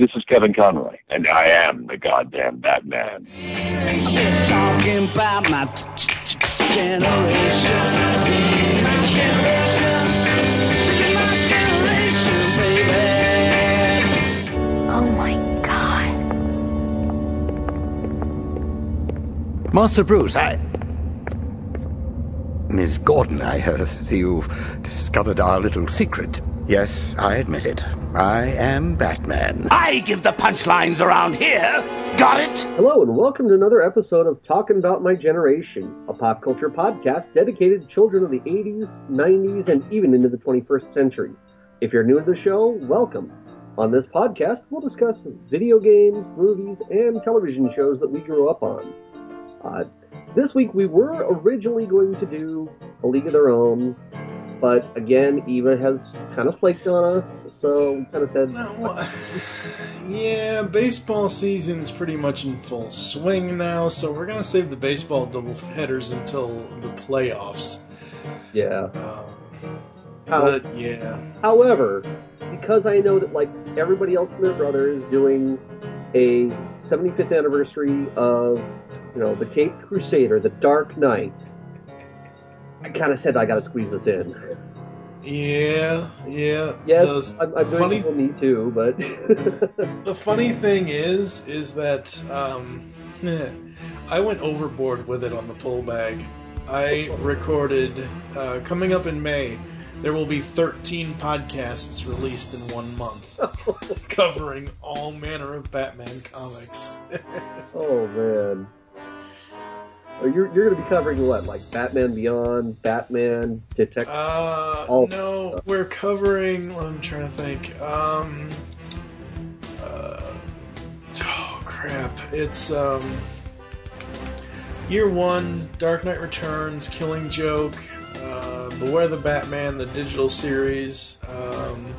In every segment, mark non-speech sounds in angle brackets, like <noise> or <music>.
This is Kevin Conroy, and I am the goddamn Batman. Just talking about my generation. Generation. My generation, baby. Oh my god. Master Bruce, I. Miss Gordon, I uh, see you've discovered our little secret. Yes, I admit it. I am Batman. I give the punchlines around here. Got it? Hello, and welcome to another episode of Talking About My Generation, a pop culture podcast dedicated to children of the 80s, 90s, and even into the 21st century. If you're new to the show, welcome. On this podcast, we'll discuss video games, movies, and television shows that we grew up on. Uh, this week, we were originally going to do A League of Their Own, but again, Eva has kind of flaked on us, so we kind of said, No, <sighs> yeah, baseball season's pretty much in full swing now, so we're gonna save the baseball double headers until the playoffs. yeah. Uh, How- but yeah, However, because I know that like everybody else and their brother is doing a 75th anniversary of you know the Caped Crusader, the Dark Knight, I kind of said I got to squeeze this in. yeah, yeah. Yes, the I'm, I'm doing funny, it for me too, but <laughs> the funny thing is, is that um, <laughs> I went overboard with it on the pull bag. I recorded uh, coming up in May. There will be 13 podcasts released in one month, <laughs> covering all manner of Batman comics. oh man. You're, you're going to be covering what, like Batman Beyond, Batman, Detective. Uh, All no, stuff. we're covering. I'm trying to think. Um, uh, oh crap! It's um, year one, Dark Knight Returns, Killing Joke, uh, Beware the Batman, the digital series, um,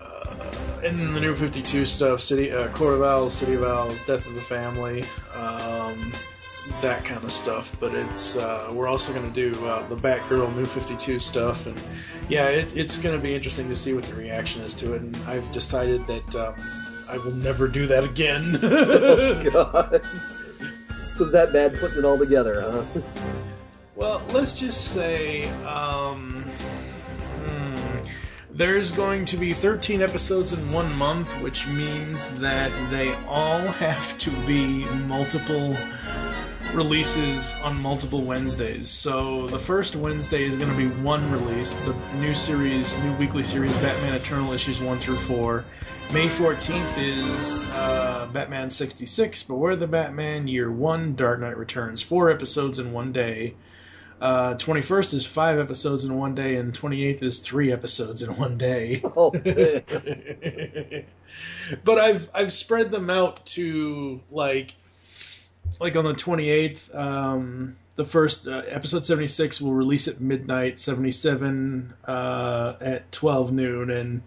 uh, and then the new 52 stuff, City, uh, Court of Owls, City of Owls, Death of the Family. Um, that kind of stuff. But it's uh, we're also going to do uh, the Batgirl New Fifty Two stuff, and yeah, it, it's going to be interesting to see what the reaction is to it. And I've decided that um, I will never do that again. <laughs> oh, God. Was that bad putting it all together, huh? well, let's just say. Um, hmm, there's going to be 13 episodes in one month, which means that they all have to be multiple releases on multiple Wednesdays. So the first Wednesday is going to be one release, the new series, new weekly series, Batman Eternal issues one through four. May 14th is uh, Batman 66, Beware the Batman, Year 1, Dark Knight Returns. Four episodes in one day. Uh, 21st is five episodes in one day, and 28th is three episodes in one day. <laughs> Oh, but I've I've spread them out to like like on the 28th um the first uh, episode 76 will release at midnight 77 uh at 12 noon and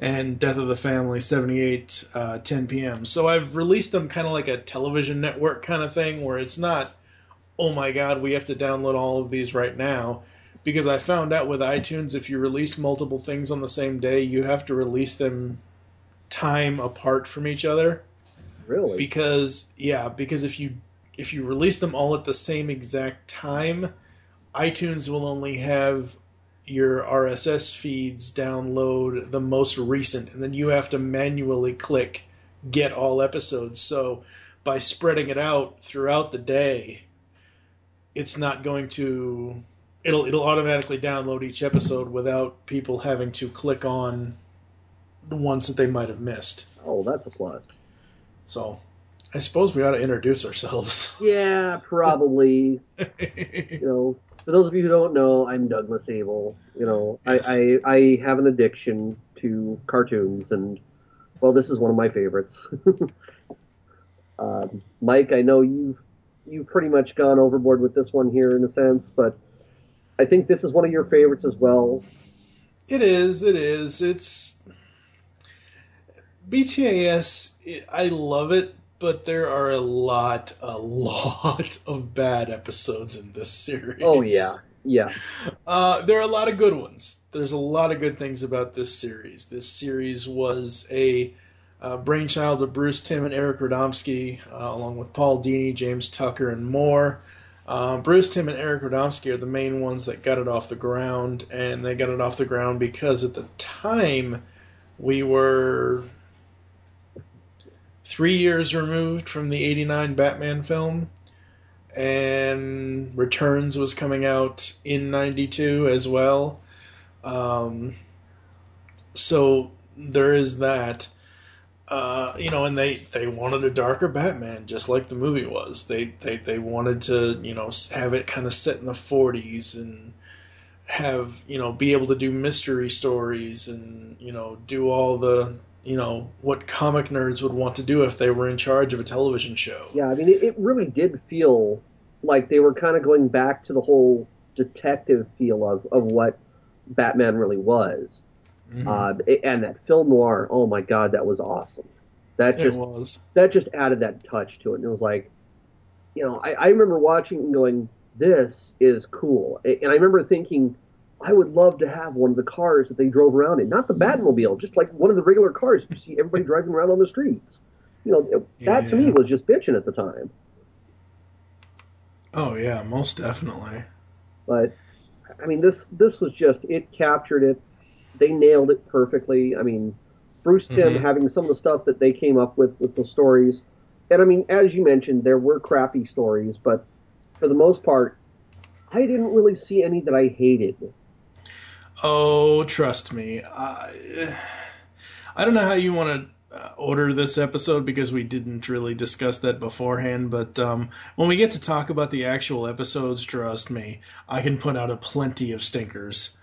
and Death of the Family 78 uh 10 p.m. So I've released them kind of like a television network kind of thing where it's not oh my god, we have to download all of these right now because I found out with iTunes if you release multiple things on the same day, you have to release them time apart from each other really? because yeah, because if you if you release them all at the same exact time, iTunes will only have your RSS feeds download the most recent and then you have to manually click get all episodes. So by spreading it out throughout the day, it's not going to it'll it'll automatically download each episode without people having to click on the ones that they might have missed. oh, that's a plus. So I suppose we ought to introduce ourselves. <laughs> Yeah, probably. <laughs> you know, for those of you who don't know, I'm Douglas Abel. You know, Yes. I, I I have an addiction to cartoons, and well, this is one of my favorites. <laughs> um, Mike, I know you've you've pretty much gone overboard with this one here in a sense, but I think this is one of your favorites as well. It is. It is. It's BTAS. I love it, but there are a lot, a <laughs> lot of bad episodes in this series. Oh yeah, yeah. Uh, there are a lot of good ones. There's a lot of good things about this series. This series was a uh, brainchild of Bruce Timm and Eric Radomski, uh, along with Paul Dini, James Tucker, and more. Uh, Bruce Timm and Eric Radomski are the main ones that got it off the ground, and they got it off the ground because at the time we were three years removed from the 89 Batman film, and Returns was coming out in 92 as well. Um, so there is that. Uh, you know, and they, they wanted a darker Batman, just like the movie was. They they, they wanted to, you know, have it kind of set in the 40s and have, you know, be able to do mystery stories and, you know, do all the, you know, what comic nerds would want to do if they were in charge of a television show. Yeah, I mean, it, it really did feel like they were kind of going back to the whole detective feel of, of what Batman really was. Mhm. Uh, and that film noir, oh my god, that was awesome. That it just was. that just added that touch to it, and it was like, you know, I, I remember watching and going, "This is cool," and I remember thinking, I would love to have one of the cars that they drove around in, not the Batmobile, just like one of the regular cars you see everybody <laughs> driving around on the streets. You know, that to me was just bitching at the time. Oh yeah, most definitely. But I mean, this this was just it captured it. They nailed it perfectly. I mean, Bruce Timm Mhm. having some of the stuff that they came up with with the stories, and I mean, as you mentioned, there were crappy stories, but for the most part, I didn't really see any that I hated. Oh, trust me. I, I don't know how you want to uh, order this episode because we didn't really discuss that beforehand. But um, when we get to talk about the actual episodes, trust me, I can put out a plenty of stinkers.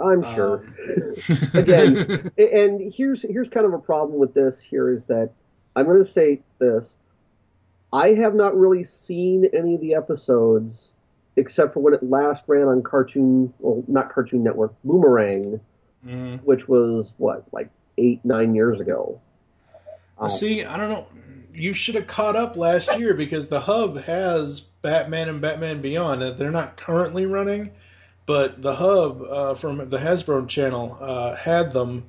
I'm sure. Um, <laughs> Again, and here's here's kind of a problem with this here is that I'm going to say this. I have not really seen any of the episodes except for when it last ran on Cartoon, well, not Cartoon Network, Boomerang, mm. which was what, like eight, nine years ago. Um, See, I don't know. You should have caught up last year because the hub has Batman and Batman Beyond. Uh, They're not currently running, but the hub uh, from the Hasbro channel uh, had them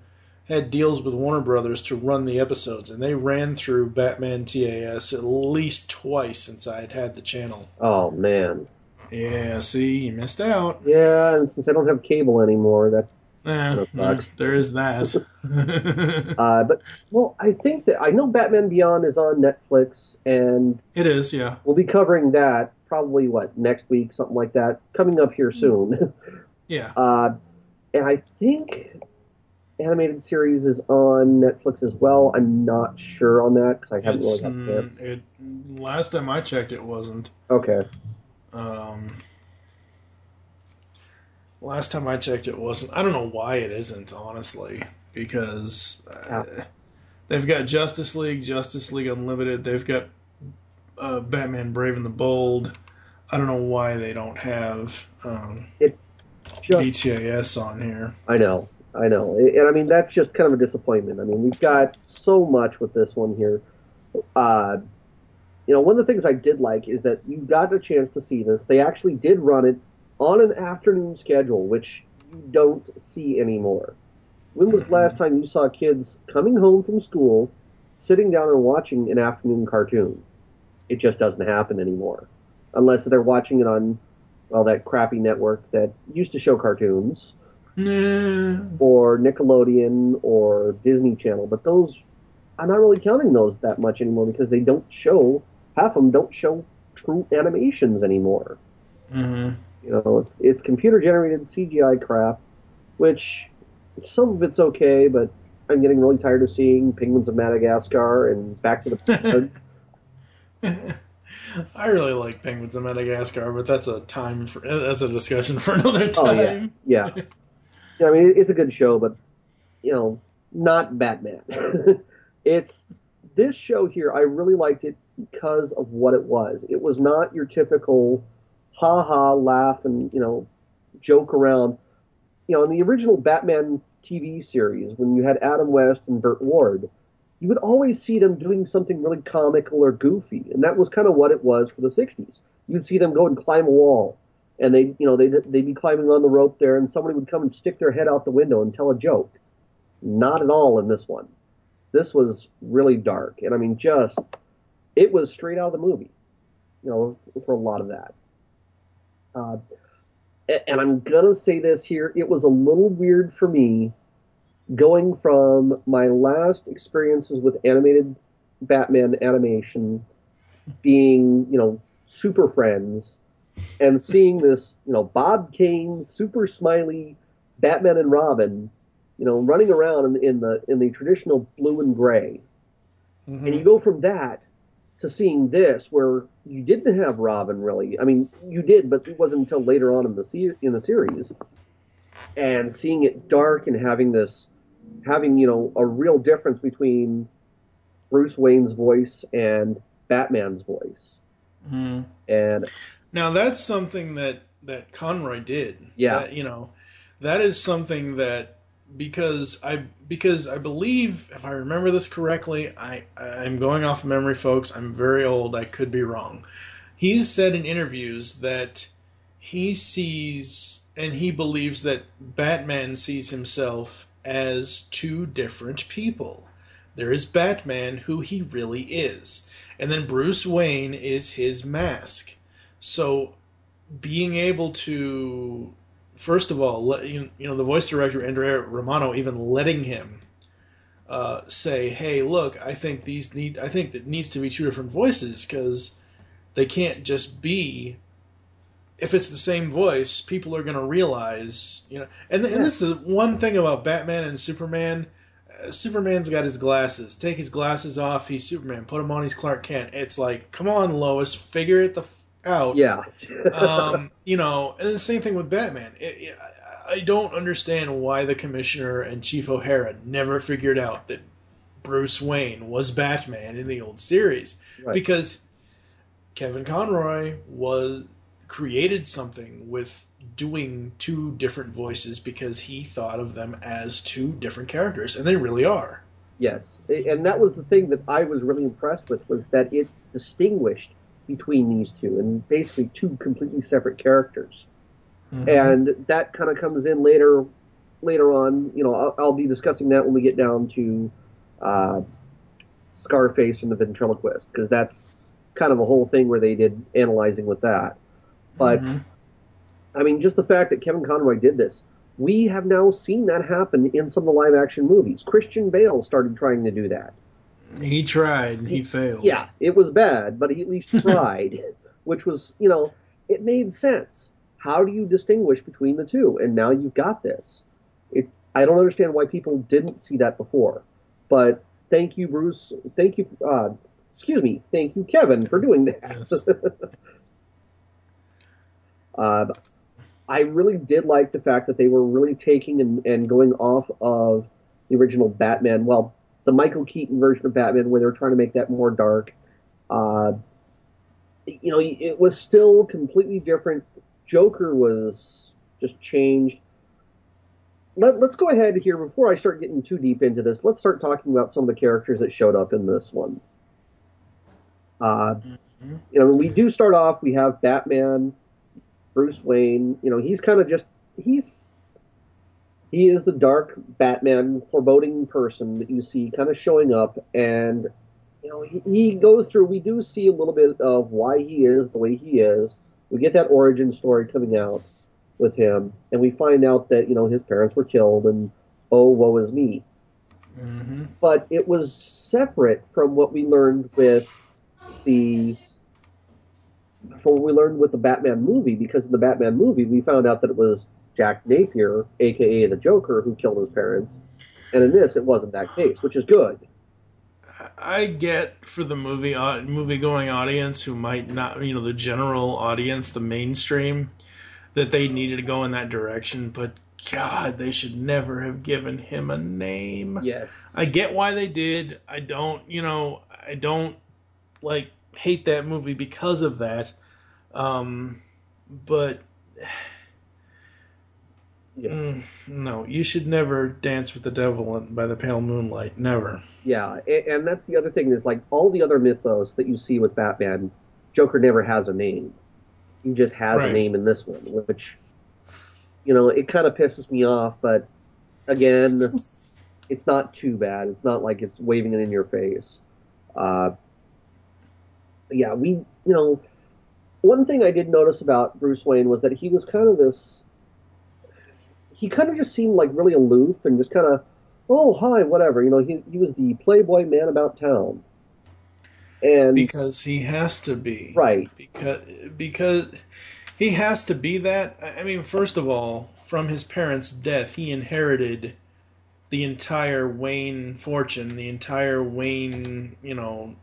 had deals with Warner Brothers to run the episodes, and they ran through Batman TAS at least twice since I had had the channel. Oh man, Yeah, see, you missed out. yeah. And since I don't have cable anymore, that. Eh, there is that. <laughs> <laughs> Uh, but well, I think that I know Batman Beyond is on Netflix, and it is, yeah. we'll be covering that probably what next week, something like that, coming up here soon. <laughs> Yeah. uh, and I think animated series is on Netflix as well. I'm not sure on that because I haven't It's, really had a chance. mm, it, last time I checked, it wasn't. Okay, Um, last time I checked, it wasn't. I don't know why it isn't, honestly, because uh, they've got Justice League, Justice League Unlimited. They've got uh, Batman Brave and the Bold. I don't know why they don't have um, just BTAS on here. I know, I know, and I mean that's just kind of a disappointment. I mean we've got so much with this one here. Uh, you know, one of the things I did like is that you got a chance to see this. They actually did run it on an afternoon schedule, which you don't see anymore. When was the last mm-hmm. time you saw kids coming home from school, sitting down and watching an afternoon cartoon? It just doesn't happen anymore, unless they're watching it on, well, that crappy network that used to show cartoons Nah. or Nickelodeon or Disney Channel, but those I'm not really counting those that much anymore because they don't show half of them don't show true animations anymore. hmm You know, it's it's computer generated CGI crap, which some of it's okay, but I'm getting really tired of seeing Penguins of Madagascar and Back to the <laughs> <laughs> I really like Penguins of Madagascar, but that's a time for that's a discussion for another Oh, yeah. time. yeah. <laughs> yeah, I mean it's a good show, but you know, not Batman. it's this show here. I really liked it because of what it was. It was not your typical ha ha laugh and you know joke around. You know, in the original Batman TV series, when you had Adam West and Burt Ward, you would always see them doing something really comical or goofy, and that was kind of what it was for the '60s. You'd see them go and climb a wall, and they, you know, they they'd be climbing on the rope there, and somebody would come and stick their head out the window and tell a joke. Not at all in this one. This was really dark, and I mean, just it was straight out of the movie. You know, for a lot of that. Uh, and I'm gonna say this here: it was a little weird for me going from my last experiences with animated Batman animation being, you know, Super Friends and seeing this, you know, Bob Kane, super smiley Batman and Robin, you know, running around in, in the in the traditional blue and gray. Mhm. And you go from that to seeing this, where you didn't have Robin really. I mean, you did, but it wasn't until later on in the se- in the series. And seeing it dark and having this, having you know a real difference between Bruce Wayne's voice and Batman's voice. Mhm. And Now that's something that that Conroy did. Yeah. That, you know, that is something that because I because I believe if I remember this correctly, I I'm going off of memory, folks. I'm very old. I could be wrong. He's said in interviews that he sees and he believes that Batman sees himself as two different people. There is Batman, who he really is, and then Bruce Wayne is his mask. So, being able to, first of all, let, you, you know, the voice director Andrea Romano even letting him uh, say, "Hey, look, I think these need, I think that needs to be two different voices because they can't just be." If it's the same voice, people are going to realize, you know. And, and this is the one thing about Batman and Superman. Uh, Superman's got his glasses. Take his glasses off. He's Superman. Put him on. He's Clark Kent. It's like, come on, Lois, figure it the out. yeah, um, <laughs> you know, and the same thing with Batman. It, it, I- don't understand why the commissioner and Chief O'Hara never figured out that Bruce Wayne was Batman in the old series Right. because Kevin Conroy was created something with doing two different voices because he thought of them as two different characters and they really are. Yes, and that was the thing that I was really impressed with was that it distinguished between these two and basically two completely separate characters. And that kind of comes in later, later on. You know, I'll, I'll be discussing that when we get down to uh, Scarface and the ventriloquist because that's kind of a whole thing where they did analyzing with that. But Mhm. I mean, just the fact that Kevin Conroy did this, we have now seen that happen in some of the live action movies. Christian Bale started trying to do that. He tried and he failed. Yeah, it was bad, but he at least <laughs> tried, which was, you know, it made sense. How do you distinguish between the two? And now you've got this. It. I don't understand why people didn't see that before, but thank you, Bruce. Thank you. Uh, excuse me. Thank you, Kevin, for doing that. Yes. <laughs> Uh, I really did like the fact that they were really taking and, and going off of the original Batman. Well, the Michael Keaton version of Batman, where they were trying to make that more dark. Uh, you know, it was still completely different. Joker was just changed. Let, let's go ahead here before I start getting too deep into this. Let's start talking about some of the characters that showed up in this one. Uh, you know, we do start off. We have Batman, Bruce Wayne. You know, he's kind of just he's he is the dark Batman, foreboding person that you see kind of showing up, and you know he, he goes through. We do see a little bit of why he is the way he is. We get that origin story coming out with him, and we find out that you know his parents were killed, and oh woe is me. hmm But it was separate from what we learned with the from what we learned with the Batman movie, because in the Batman movie we found out that it was Jack Napier, aka the Joker, who killed his parents. And in this, it wasn't that case, which is good. I get for the movie movie going audience who might not, you know, the general audience, the mainstream, that they needed to go in that direction. But God, they should never have given him a name. Yes. I get why they did. I don't, you know, I don't like hate that movie because of that. Um, but Yeah. mm, no, you should never dance with the devil by the pale moonlight. Never. Yeah, a- and that's the other thing is like all the other mythos that you see with Batman, Joker never has a name. He just has a name in this one, which, you know, it kind of pisses me off. But again, it's not too bad. It's not like it's waving it in your face. Uh, yeah, we, you know, one thing I did notice about Bruce Wayne was that he was kind of this. He kind of just seemed like really aloof and just kind of, oh hi, whatever. You know, he he was the playboy man about town. And because he has to be Right. because because he has to be that i mean first of all from his parents death he inherited the entire wayne fortune the entire wayne you know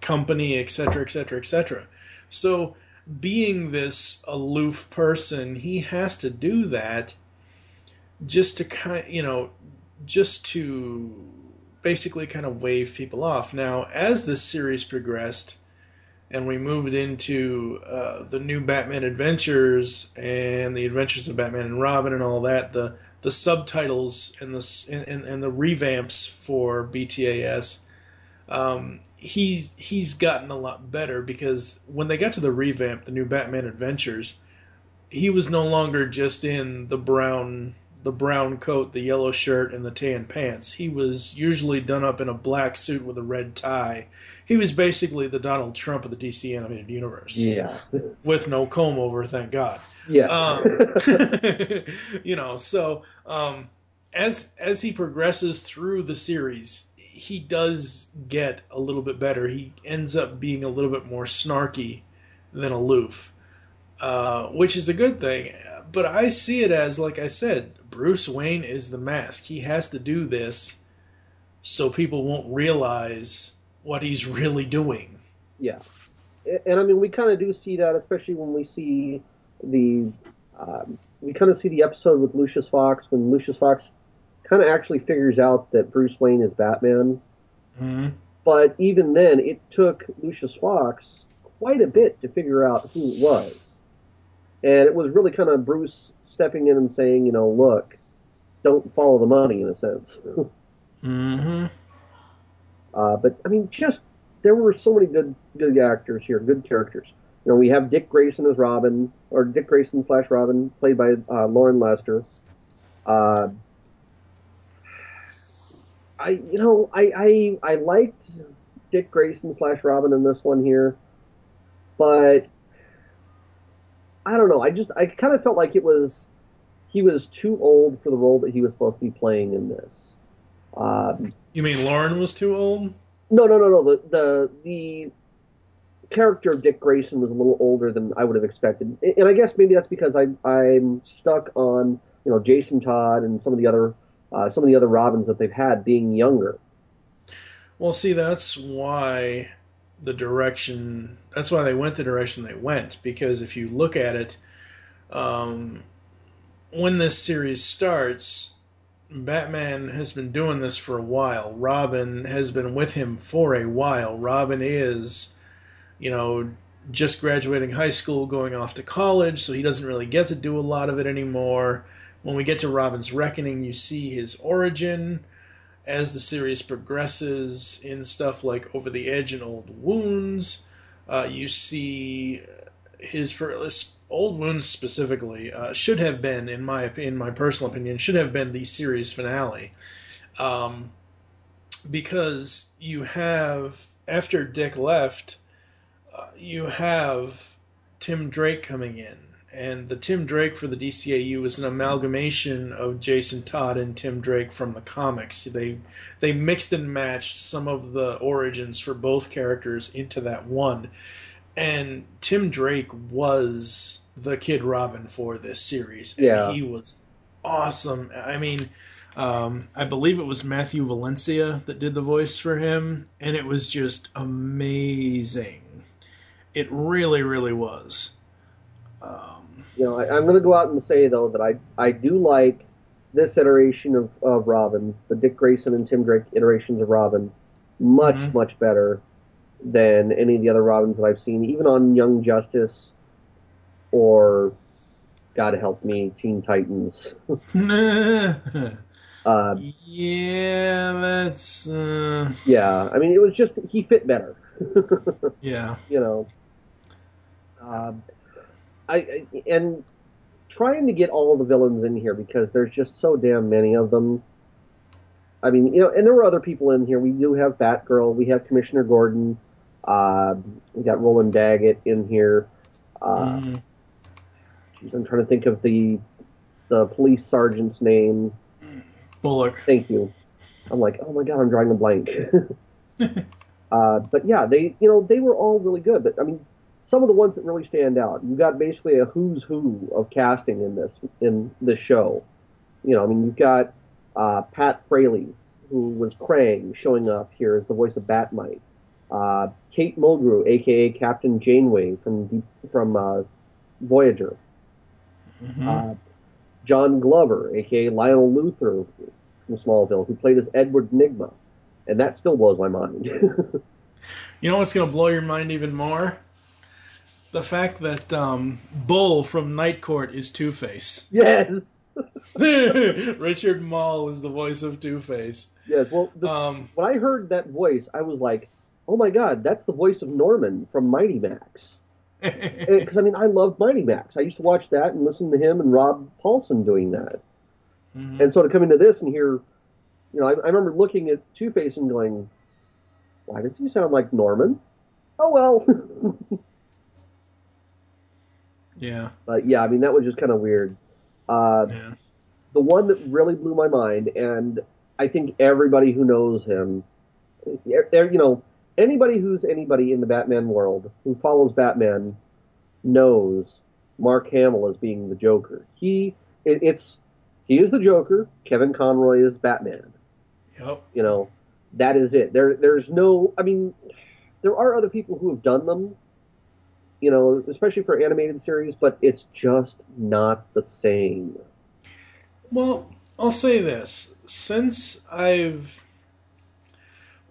company etc etc etc so being this aloof person he has to do that just to kind you know just to basically kind of wave people off. Now, as this series progressed and we moved into uh, the new Batman Adventures and the Adventures of Batman and Robin and all that, the the subtitles and the and, and the revamps for BTAS, um, he's he's gotten a lot better because when they got to the revamp, the new Batman Adventures, he was no longer just in the brown the brown coat, the yellow shirt, and the tan pants. He was usually done up in a black suit with a red tie. He was basically the Donald Trump of the DC animated universe, yeah, with no comb over, thank God. yeah, Um, <laughs> you know, so um, as as he progresses through the series, he does get a little bit better. He ends up being a little bit more snarky than aloof, uh, which is a good thing. But I see it as, like I said, Bruce Wayne is the mask. He has to do this so people won't realize what he's really doing. yeah. And I mean, we kind of do see that, especially when we see the um, we kind of see the episode with Lucius Fox when Lucius Fox kind of actually figures out that Bruce Wayne is Batman. hmm But even then, it took Lucius Fox quite a bit to figure out who it was. And it was really kind of Bruce stepping in and saying, you know, look, don't follow the money in a sense. <laughs> mm-hmm. Uh, but I mean, just there were so many good good actors here, good characters. You know, we have Dick Grayson as Robin, or Dick Grayson slash Robin, played by uh, Loren Lester. Uh, I, you know, I, I I liked Dick Grayson slash Robin in this one here, but I don't know. I just I kind of felt like it was he was too old for the role that he was supposed to be playing in this. Um, You mean Loren was too old? no, no, no, no. The the the character of Dick Grayson was a little older than I would have expected, and I guess maybe that's because I I'm stuck on you know Jason Todd and some of the other uh, some of the other Robins that they've had being younger. Well, see, that's why the direction. That's why they went the direction they went. Because if you look at it, um, when this series starts, Batman has been doing this for a while. Robin has been with him for a while. Robin is, you know, just graduating high school, going off to college, so he doesn't really get to do a lot of it anymore. When we get to Robin's Reckoning, you see his origin as the series progresses in stuff like Over the Edge and Old Wounds. Uh, you see his Old Wounds specifically uh, should have been, in my in my personal opinion, should have been the series finale, um, because you have after Dick left, uh, you have Tim Drake coming in, and the Tim Drake for the DCAU is an amalgamation of Jason Todd and Tim Drake from the comics. They they mixed and matched some of the origins for both characters into that one, and Tim Drake was the Kid Robin for this series, and Yeah. he was awesome. I mean. Um, I believe it was Matthew Valencia that did the voice for him, and it was just amazing. It really, really was. Um, You know, I, I'm going to go out and say though that I I do like this iteration of, of Robin, the Dick Grayson and Tim Drake iterations of Robin, much Mhm. much better than any of the other Robins that I've seen, even on Young Justice or God help me, Teen Titans. <laughs> Uh, yeah, that's uh, yeah, I mean, it was just he fit better. <laughs> yeah. you know. Um, I, I and trying to get all the villains in here because there's just so damn many of them. I mean, you know, and there were other people in here. We do have Batgirl. We have Commissioner Gordon. Uh, we got Roland Daggett in here. Uh, geez, I'm trying to think of the the police sergeant's name. Bullock. Thank you. I'm like, oh my god, I'm drawing a blank. <laughs> uh, but yeah, they you know they were all really good. But I mean, some of the ones that really stand out. You've got basically a who's who of casting in this in this show. You know, I mean, you've got uh, Pat Fraley, who was Krang, showing up here as the voice of Batmite. Uh, Kate Mulgrew, aka Captain Janeway from from uh, Voyager. Mhm. Uh, John Glover, aka Lionel Luthor from Smallville, who played as Edward Nygma, and that still blows my mind. <laughs> You know what's going to blow your mind even more? The fact that um, Bull from Night Court is Two Face. yes, <laughs> Richard Moll is the voice of Two Face. yes. Well, the, Um, when I heard that voice, I was like, "Oh my god, that's the voice of Norman from Mighty Max." <laughs> Because I mean, I loved Mighty Max. I used to watch that and listen to him and Rob Paulsen doing that. Mhm. And so to come into this and hear, you know, I, I remember looking at Two Face and going, "Why does he sound like Norman?" Oh well. <laughs> yeah, but yeah, I mean, that was just kind of weird. Uh, yeah. the one that really blew my mind, and I think everybody who knows him, you know, anybody who's anybody in the Batman world who follows Batman knows Mark Hamill as being the Joker. He, it, it's, he is the Joker. Kevin Conroy is Batman. Yep. You know, that is it. There, there's no. I mean, there are other people who have done them. You know, especially for animated series, but it's just not the same. Well, I'll say this. Since I've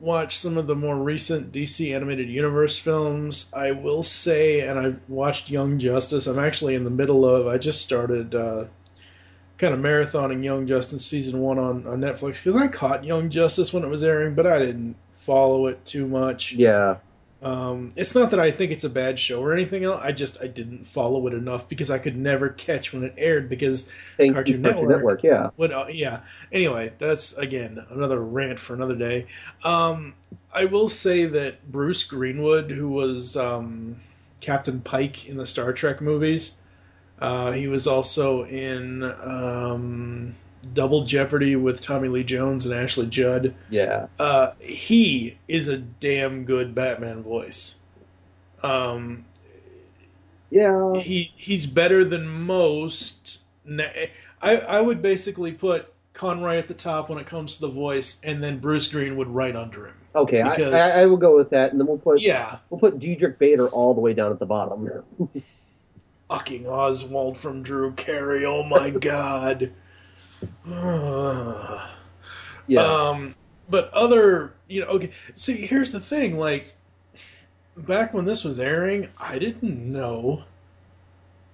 watched some of the more recent DC Animated Universe films, I will say, and I've watched Young Justice. I'm actually in the middle of, I just started uh, kind of marathoning Young Justice Season 1 on, on Netflix because I caught Young Justice when it was airing, but I didn't follow it too much. Yeah, Um, it's not that I think it's a bad show or anything else. I just I didn't follow it enough because I could never catch when it aired because thank Cartoon you, Cartoon Network. Network. Yeah, what? Uh, yeah. Anyway, that's again another rant for another day. Um, I will say that Bruce Greenwood, who was um, Captain Pike in the Star Trek movies, uh, he was also in um, Double Jeopardy with Tommy Lee Jones and Ashley Judd. yeah, Uh, he is a damn good Batman voice. Um, yeah. he he's better than most. Na- I I would basically put Conroy at the top when it comes to the voice, and then Bruce Greenwood right under him. Okay, I, because- I, I will go with that, and then we'll put Yeah, we'll put Diedrich Bader all the way down at the bottom. <laughs> fucking Oswald from Drew Carey. Oh my <laughs> god. <sighs> Yeah, Um, but other, you know, okay. See, here's the thing. Like, back when this was airing, I didn't know.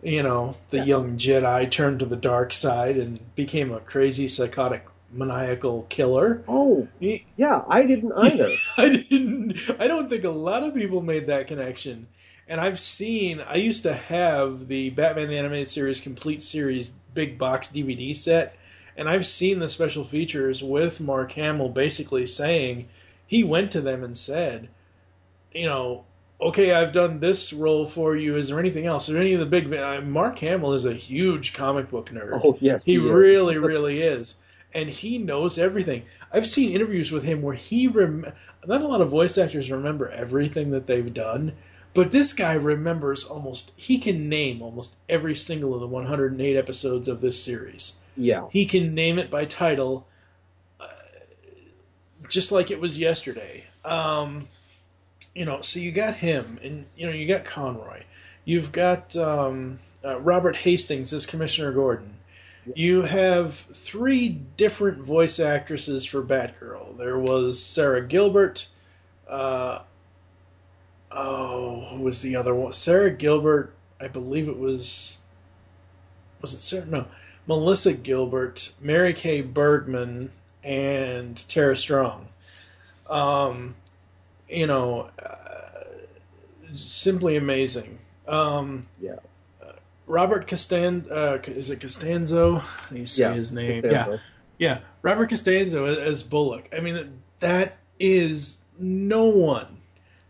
You know, the Yeah. young Jedi turned to the dark side and became a crazy, psychotic, maniacal killer. oh He, yeah, I didn't <laughs> either. I didn't. I don't think a lot of people made that connection. And I've seen. I used to have the Batman the Animated Series complete series big box DVD set, and I've seen the special features with Mark Hamill basically saying he went to them and said, you know. Okay, I've done this role for you. Is there anything else? Is there any of the big? Mark Hamill is a huge comic book nerd. oh yes, He is. really, really is. And he knows everything. I've seen interviews with him where he rem- not a lot of voice actors remember everything that they've done, but this guy remembers almost he can name almost every single of the 108 episodes of this series. Yeah, He can name it by title uh, just like it was yesterday. Um, you know, so you got him and you know, you got Conroy. You've got um, uh, Robert Hastings as Commissioner Gordon. You have three different voice actresses for Batgirl. There was Sarah Gilbert. Uh, oh, who was the other one? Sarah Gilbert. I believe it was. Was it Sarah? No, Melissa Gilbert, Mary Kay Bergman, and Tara Strong. Um, you know, uh, simply amazing. Um, yeah, Robert Castan, uh, is it Costanzo? You say Yeah, his name. Costanzo. Yeah, Robert Costanzo as Bullock. I mean, that is no one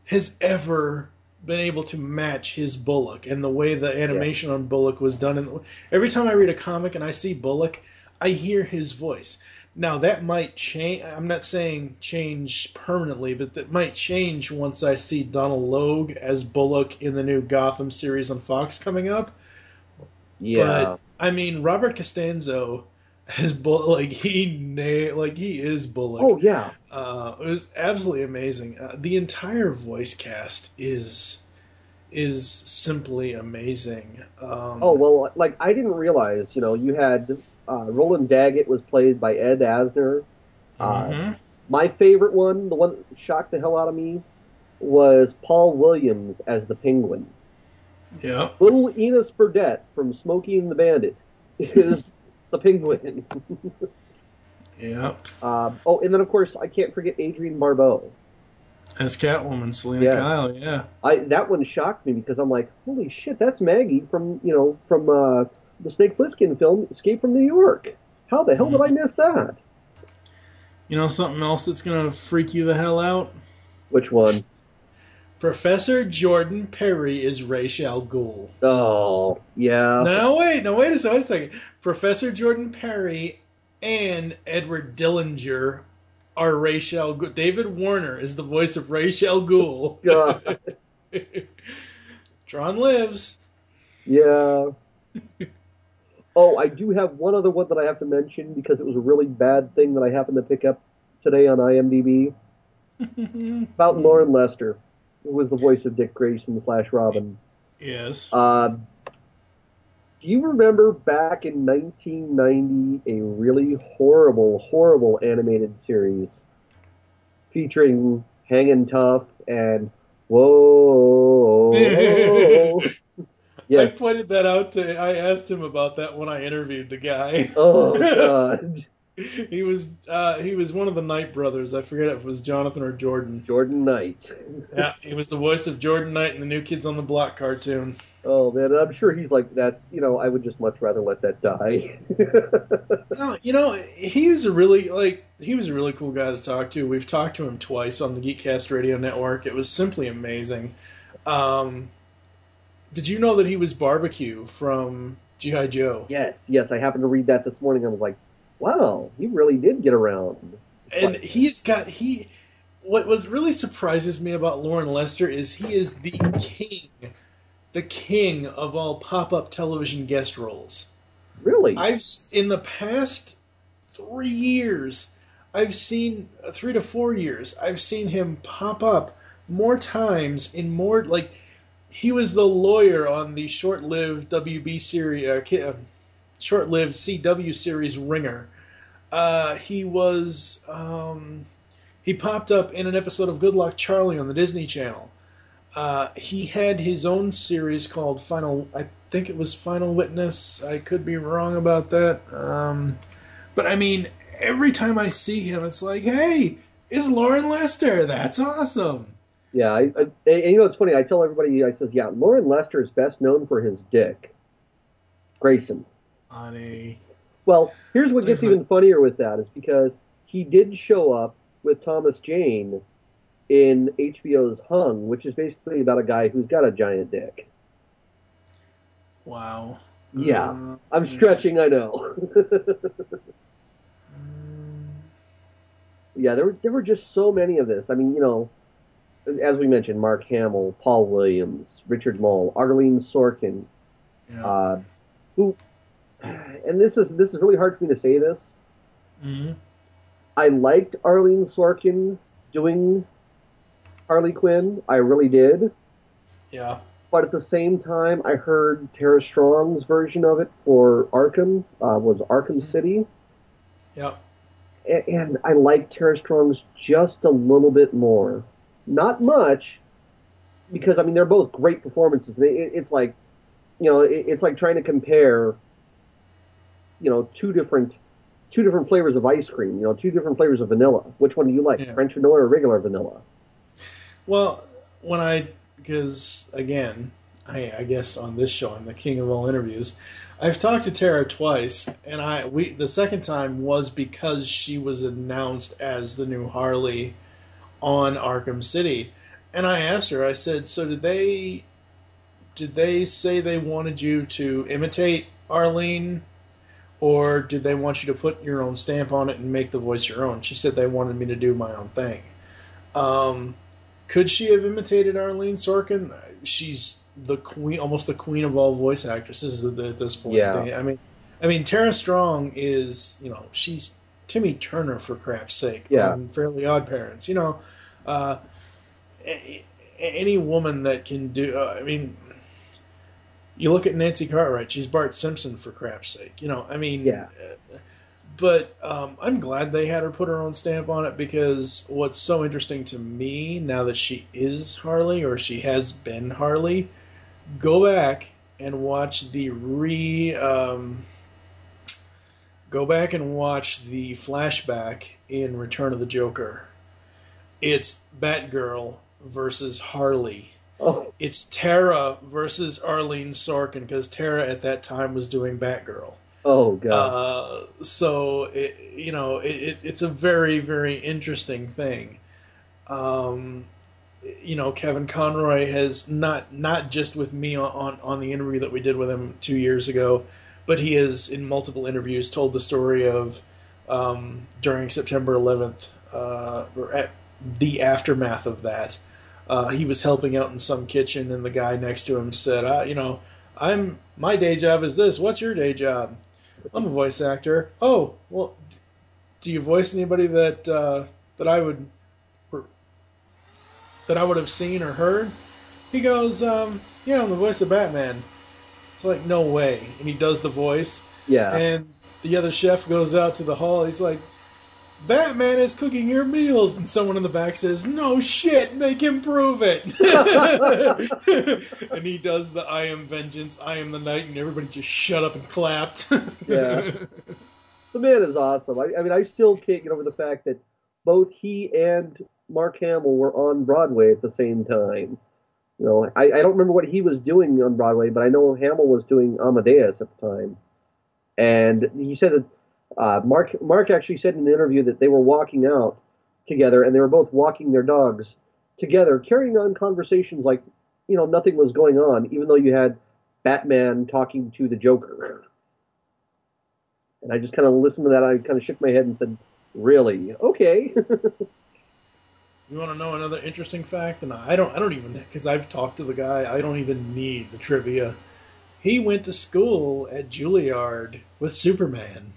has ever been able to match his Bullock and the way the animation on Bullock was done. And every time I read a comic and I see Bullock, I hear his voice. Now that might change. I'm not saying change permanently, but that might change once I see Donal Logue as Bullock in the new Gotham series on Fox coming up. Yeah. But I mean, Robert Costanzo as bull like he na- like he is Bullock. oh yeah. Uh, it was absolutely amazing. Uh, the entire voice cast is is simply amazing. Um, Oh well, like I didn't realize. You know, you had uh, Roland Daggett was played by Ed Asner. Uh, mhm. My favorite one, the one that shocked the hell out of me, was Paul Williams as the Penguin. yeah. Little Enos Burdette from Smokey and the Bandit is the Penguin. <laughs> yep. um, oh, and then of course I can't forget Adrienne Barbeau. As Catwoman, Selina Yeah. Kyle. Yeah. I that one shocked me because I'm like, holy shit, that's Maggie from you know from uh, the Snake Plissken film Escape from New York. How the hell did I miss that? You know something else that's gonna freak you the hell out? Which one? Professor Jordan Perry is Ra's al Ghul. Oh, yeah. No, wait, no, wait a second, wait a second. Professor Jordan Perry and Edward Dillinger are Ra's. al David Warner is the voice of Ra's al Ghul. God. Tron lives. Yeah. <laughs> Oh, I do have one other one that I have to mention because it was a really bad thing that I happened to pick up today on IMDb <laughs> about Loren Lester, who was the voice of Dick Grayson slash Robin. Yes. Uh, do you remember back in 1990 a really horrible, horrible animated series featuring Hangin' Tough and Whoa? <laughs> I yes. pointed that out to. I asked him about that when I interviewed the guy. Oh <laughs> God, he was uh, he was one of the Knight brothers. I forget if it was Jonathan or Jordan. Jordan Knight. Yeah, he was the voice of Jordan Knight in the New Kids on the Block cartoon. Oh man, I'm sure he's like that. You know, I would just much rather let that die. <laughs> No, you know, he was a really like he was a really cool guy to talk to. We've talked to him twice on the Geekcast Radio Network. It was simply amazing. Um, did you know that he was Barbecue from GI Joe? yes, yes, I happened to read that this morning. I was like, wow, he really did get around. and he's got he. What what really surprises me about Loren Lester is he is the king, the king of all pop up television guest roles. Really? I've in the past three years, I've seen uh, three to four years. I've seen him pop up more times in more like he was the lawyer on the short-lived WB series, uh, uh, short-lived CW series Ringer. Uh, he was um, he popped up in an episode of Good Luck Charlie on the Disney Channel. Uh, he had his own series called Final. I think it was Final Witness. I could be wrong about that. Um, but I mean, every time I see him, it's like, hey, it's Loren Lester. That's awesome. Yeah, I, I, and you know it's funny. I tell everybody, I says, yeah, Loren Lester is best known for his dick, Grayson. On a Well, here's what gets even funnier with that is because he did show up with Thomas Jane in HBO's Hung, which is basically about a guy who's got a giant dick. wow. Yeah, Uh, I'm stretching, I know. um, yeah, there were there were just so many of this. I mean, you know, as we mentioned, Mark Hamill, Paul Williams, Richard Moll, Arlene Sorkin, yeah. uh, who, and this is this is really hard for me to say this. Mhm. I liked Arlene Sorkin doing Harley Quinn. I really did. Yeah. But at the same time, I heard Tara Strong's version of it for Arkham uh, was Arkham City, Yeah. a- and I liked Tara Strong's just a little bit more. Not much, because I mean they're both great performances. They- it- It's like, you know, it- it's like trying to compare, you know, two different two different flavors of ice cream. You know, two different flavors of vanilla. Which one do you like, Yeah. French vanilla or regular vanilla? Well, when I because again, I, I guess on this show I'm the king of all interviews. I've talked to Tara twice, and I we the second time was because she was announced as the new Harley on Arkham City, and I asked her. I said, "So did they did they say they wanted you to imitate Arlene, or did they want you to put your own stamp on it and make the voice your own?" She said they wanted me to do my own thing. Um, could she have imitated Arlene Sorkin? She's the queen, almost the queen of all voice actresses at, this point. Yeah. I mean, I mean, Tara Strong is, you know, she's Timmy Turner for crap's sake. Yeah. on Fairly Odd Parents. You know, uh, any woman that can do. Uh, I mean, you look at Nancy Cartwright. She's Bart Simpson for crap's sake. You know, I mean, Yeah. uh, but um, I'm glad they had her put her own stamp on it because what's so interesting to me now that she is Harley or she has been Harley, go back and watch the re. Um, go back and watch the flashback in Return of the Joker. It's Batgirl versus Harley. Oh, It's Tara versus Arlene Sorkin because Tara at that time was doing Batgirl. Oh god. Uh, so it, you know, it, it, it's a very, very interesting thing. Um, you know, Kevin Conroy has not not just with me on, on the interview that we did with him two years ago, but he has in multiple interviews told the story of um, during September 11th, uh, or at the aftermath of that. Uh, he was helping out in some kitchen, and the guy next to him said, uh, "You know, I'm my day job is this. What's your day job? I'm a voice actor. Oh, well, do you voice anybody that uh, that I would that I would have seen or heard?" He goes, um, "Yeah, I'm the voice of Batman." It's like no way, and he does the voice, yeah. and the other chef goes out to the hall. He's like, Batman is cooking your meals. And someone in the back says, No shit, make him prove it. <laughs> and he does the I am vengeance, I am the night, and everybody just shut up and clapped. <laughs> Yeah. the man is awesome. I, I mean, I still can't get over the fact that both he and Mark Hamill were on Broadway at the same time. You know, I, I don't remember what he was doing on Broadway, but I know Hamill was doing Amadeus at the time. And he said that uh, Mark Mark actually said in an interview that they were walking out together, and they were both walking their dogs together, carrying on conversations like you know nothing was going on, even though you had Batman talking to the Joker. And I just kind of listened to that. I kind of shook my head and said, "Really? Okay." <laughs> You want to know another interesting fact? And I don't, I don't even, because I've talked to the guy. I don't even need the trivia. He went to school at Juilliard with Superman,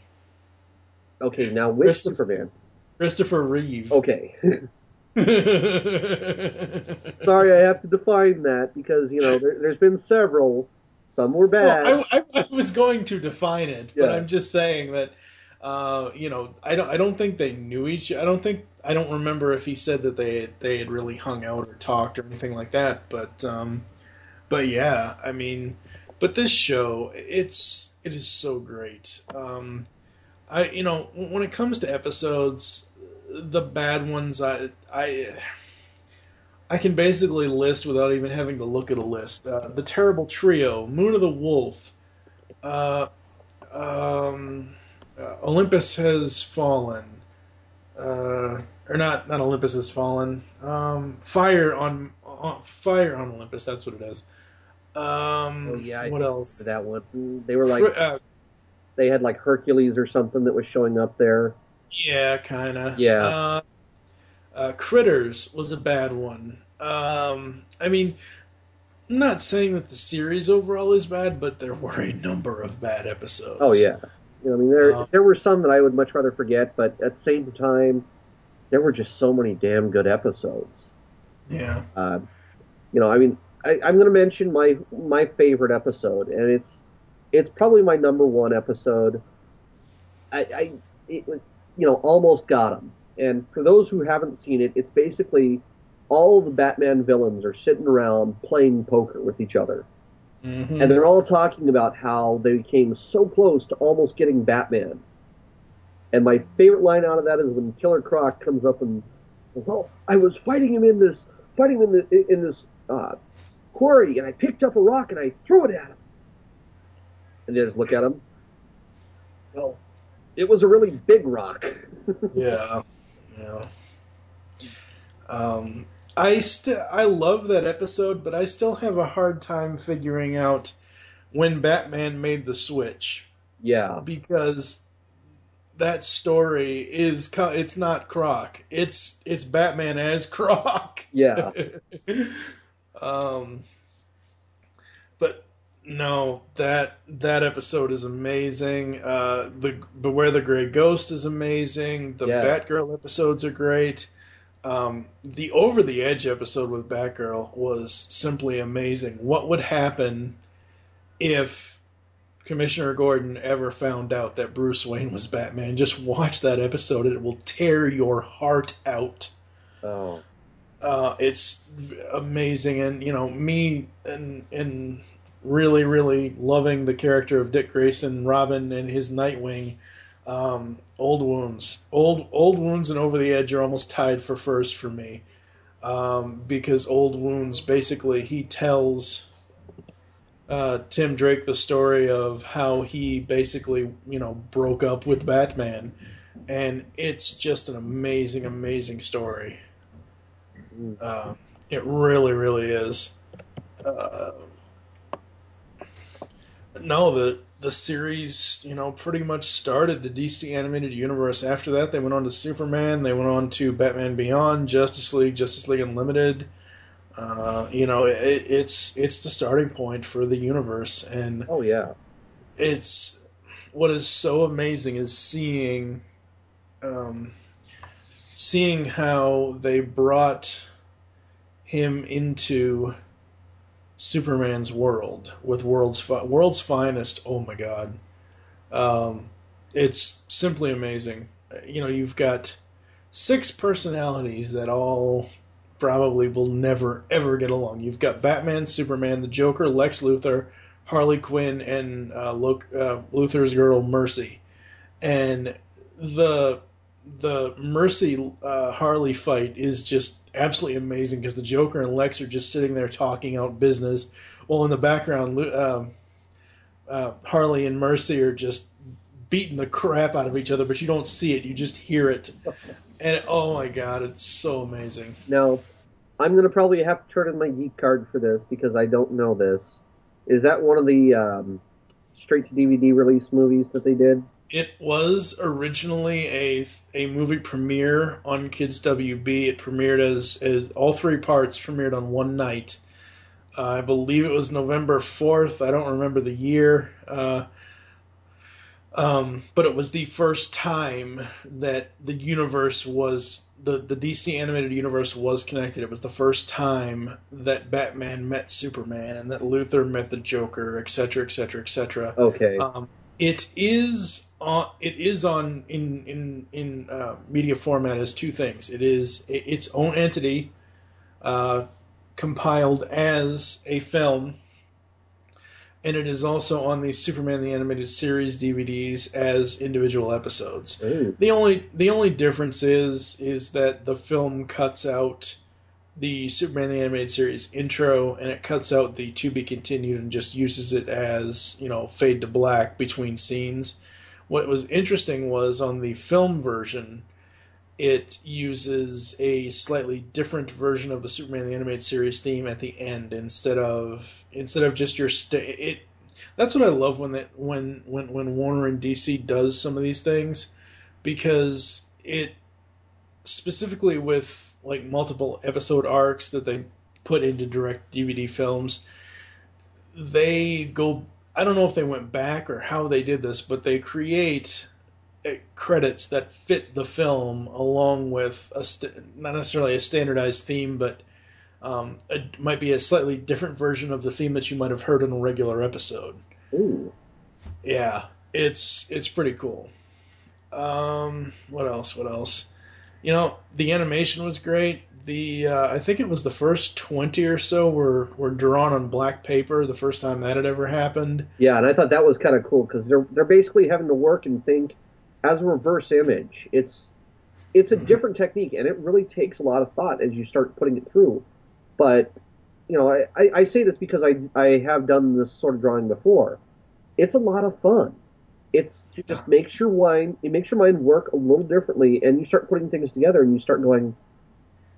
okay, now which Christopher- Superman? Christopher Reeve. Okay, <laughs> Sorry, I have to define that because you know there, there's been several. Some were bad. Well, I, I, I was going to define it, but I'm just saying that, uh, you know, I don't, I don't think they knew each. I don't think, I don't remember if he said that they they had really hung out or talked or anything like that. But, um, but yeah, I mean, but this show, it's it is so great. Um, I, you know, when it comes to episodes, the bad ones, I, I. I can basically list without even having to look at a list. Uh, the Terrible Trio, Moon of the Wolf, uh, um, uh, Olympus Has Fallen, uh, or not? Not Olympus Has Fallen. Um, Fire on, on Fire on Olympus. That's what it is. Um, oh yeah, I what else? that one? They were like uh, they had like Hercules or something that was showing up there. Yeah, kind of. Yeah. Uh, uh, Critters was a bad one. Um, I mean, I'm not saying that the series overall is bad, but there were a number of bad episodes. Oh yeah, you know, I mean there Um, there were some that I would much rather forget, but at the same time, there were just so many damn good episodes. Yeah. Uh, you know, I mean, I, I'm going to mention my my favorite episode, and it's it's probably my number one episode. I, I it, was- you know, almost got him. And for those who haven't seen it, it's basically all the Batman villains are sitting around playing poker with each other, Mhm. and they're all talking about how they came so close to almost getting Batman. And my favorite line out of that is when Killer Croc comes up and, well, I was fighting him in this, fighting him in, the, in this uh, quarry, and I picked up a rock and I threw it at him. And they just look at him. Well, it was a really big rock. <laughs> yeah, yeah. Um, I still I love that episode, but I still have a hard time figuring out when Batman made the switch yeah, because that story is co- it's not Croc. It's it's Batman as Croc. yeah. <laughs> um, but no, that that episode is amazing. Uh, the Beware the Gray Ghost is amazing. The Yeah. Batgirl episodes are great. Um, the Over the Edge episode with Batgirl was simply amazing. What would happen if Commissioner Gordon ever found out that Bruce Wayne was Batman? Just watch that episode; it will tear your heart out Oh, uh, it's amazing, and you know me and and really really loving the character of Dick Grayson, Robin, and his Nightwing. Um, old wounds, old old wounds, and over the edge are almost tied for first for me, um, because old wounds basically he tells uh, Tim Drake the story of how he basically you know broke up with Batman, and it's just an amazing amazing story. Uh, it really, really is. Uh, no, the the series, you know, pretty much started the DC animated universe. After that, they went on to Superman. They went on to Batman Beyond, Justice League, Justice League Unlimited. Uh, you know, it, it's it's the starting point for the universe, and oh yeah. it's what is so amazing is seeing um, seeing how they brought him into Superman's world with world's fi- world's finest. Oh my god, um, it's simply amazing. You know, you've got six personalities that all probably will never ever get along. You've got Batman, Superman, the Joker, Lex Luthor, Harley Quinn, and uh, Lo- uh, Luthor's girl Mercy, and the the Mercy uh, Harley fight is just absolutely amazing because the Joker and Lex are just sitting there talking out business, while in the background, um, uh, Harley and Mercy are just beating the crap out of each other, but you don't see it; you just hear it, <laughs> and oh my god, it's so amazing. Now, I'm gonna probably have to turn in my geek card for this because I don't know this. Is that one of the um, straight to DVD release movies that they did? It was originally a a movie premiere on Kids WB. It premiered as as all three parts premiered on one night. Uh, I believe it was November fourth. I don't remember the year. Uh, um, but it was the first time that the universe was the the DC animated universe was connected. It was the first time that Batman met Superman and that Luthor met the Joker, etc., etc., etc. Okay. Um, it is on. It is on in in in uh, media format as two things. It is its own entity, uh, compiled as a film, and it is also on the Superman the Animated Series DVDs as individual episodes. Ooh. The only the only difference is is that the film cuts out the Superman the Animated Series intro and it cuts out the to be continued and just uses it as, you know, fade to black between scenes. What was interesting was on the film version, it uses a slightly different version of the Superman the Animated Series theme at the end instead of instead of just your sta it that's what I love when that when when when Warner and DC does some of these things because it specifically with like multiple episode arcs that they put into direct DVD films they go I don't know if they went back or how they did this but they create uh, credits that fit the film along with a st- not necessarily a standardized theme but um, it might be a slightly different version of the theme that you might have heard in a regular episode Ooh. yeah, it's it's pretty cool. Um, what else? What else? You know, the animation was great. The uh, I think it was the first twenty or so were were drawn on black paper. The first time that had ever happened. Yeah, and I thought that was kind of cool because they're they're basically having to work and think as a reverse image. It's it's a different technique, and it really takes a lot of thought as you start putting it through. But you know, I, I, I say this because I I have done this sort of drawing before. It's a lot of fun. It's Yeah. just makes your mind it makes your mind work a little differently, and you start putting things together, and you start going,